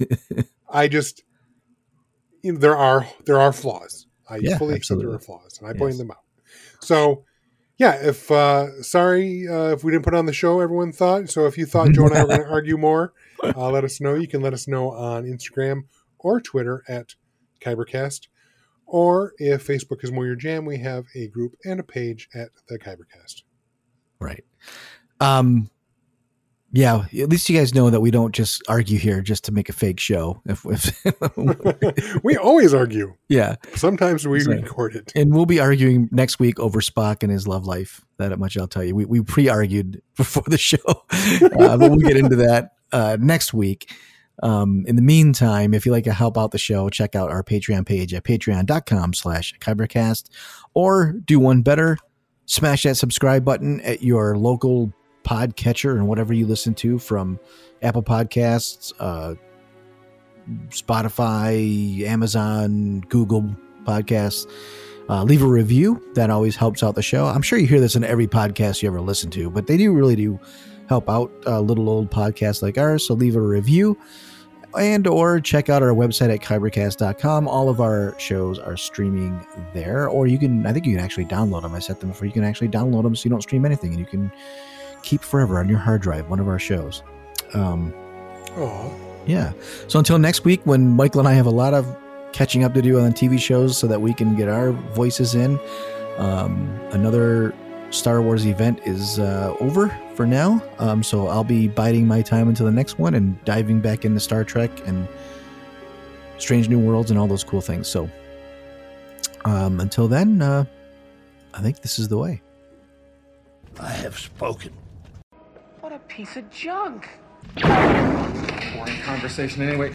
<laughs> I just you know, there are there are flaws. I
Yeah,
fully accept there
absolutely.
are flaws, and I
Yes.
them out. So. Yeah, if uh sorry uh, if we didn't put on the show, everyone thought. So if you thought Joe and I were going <laughs> to argue more, uh, let us know. You can let us know on Instagram or Twitter at Kybercast. Or if Facebook is more your jam, we have a group and a page at the Kybercast.
Right. Um. Yeah. At least you guys know that we don't just argue here just to make a fake show. If, if <laughs>
we always argue.
yeah,
Sometimes we
So-
record it.
and we'll be arguing next week over Spock and his love life. That much I'll tell you. We we pre-argued <laughs> before the show, uh, but we'll get into that uh, next week. Um, in the meantime, if you'd like to help out the show, check out our Patreon page at patreon.com slash kybercast or do one better, smash that subscribe button at your local podcatcher and whatever you listen to from Apple Podcasts, uh, Spotify, Amazon, Google Podcasts. Uh, leave a review. That always helps out the show. I'm sure you hear this in every podcast you ever listen to, but they do really do help out little old podcasts like ours. So leave a review and or check out our website at kybercast.com. All of our shows are streaming there, or you can, I think you can actually download them. I set them for you can actually download them so you don't stream anything and you can keep forever on your hard drive one of our shows. Um,
Oh,
yeah. So until next week, when Michael and I have a lot of catching up to do on TV shows so that we can get our voices in, um, another Star Wars event is uh, over for now. Um, so I'll be biding my time until the next one and diving back into Star Trek and Strange New Worlds and all those cool things. So um, until then, uh, I think this is the way.
I have spoken.
Piece of junk.
Boring conversation anyway.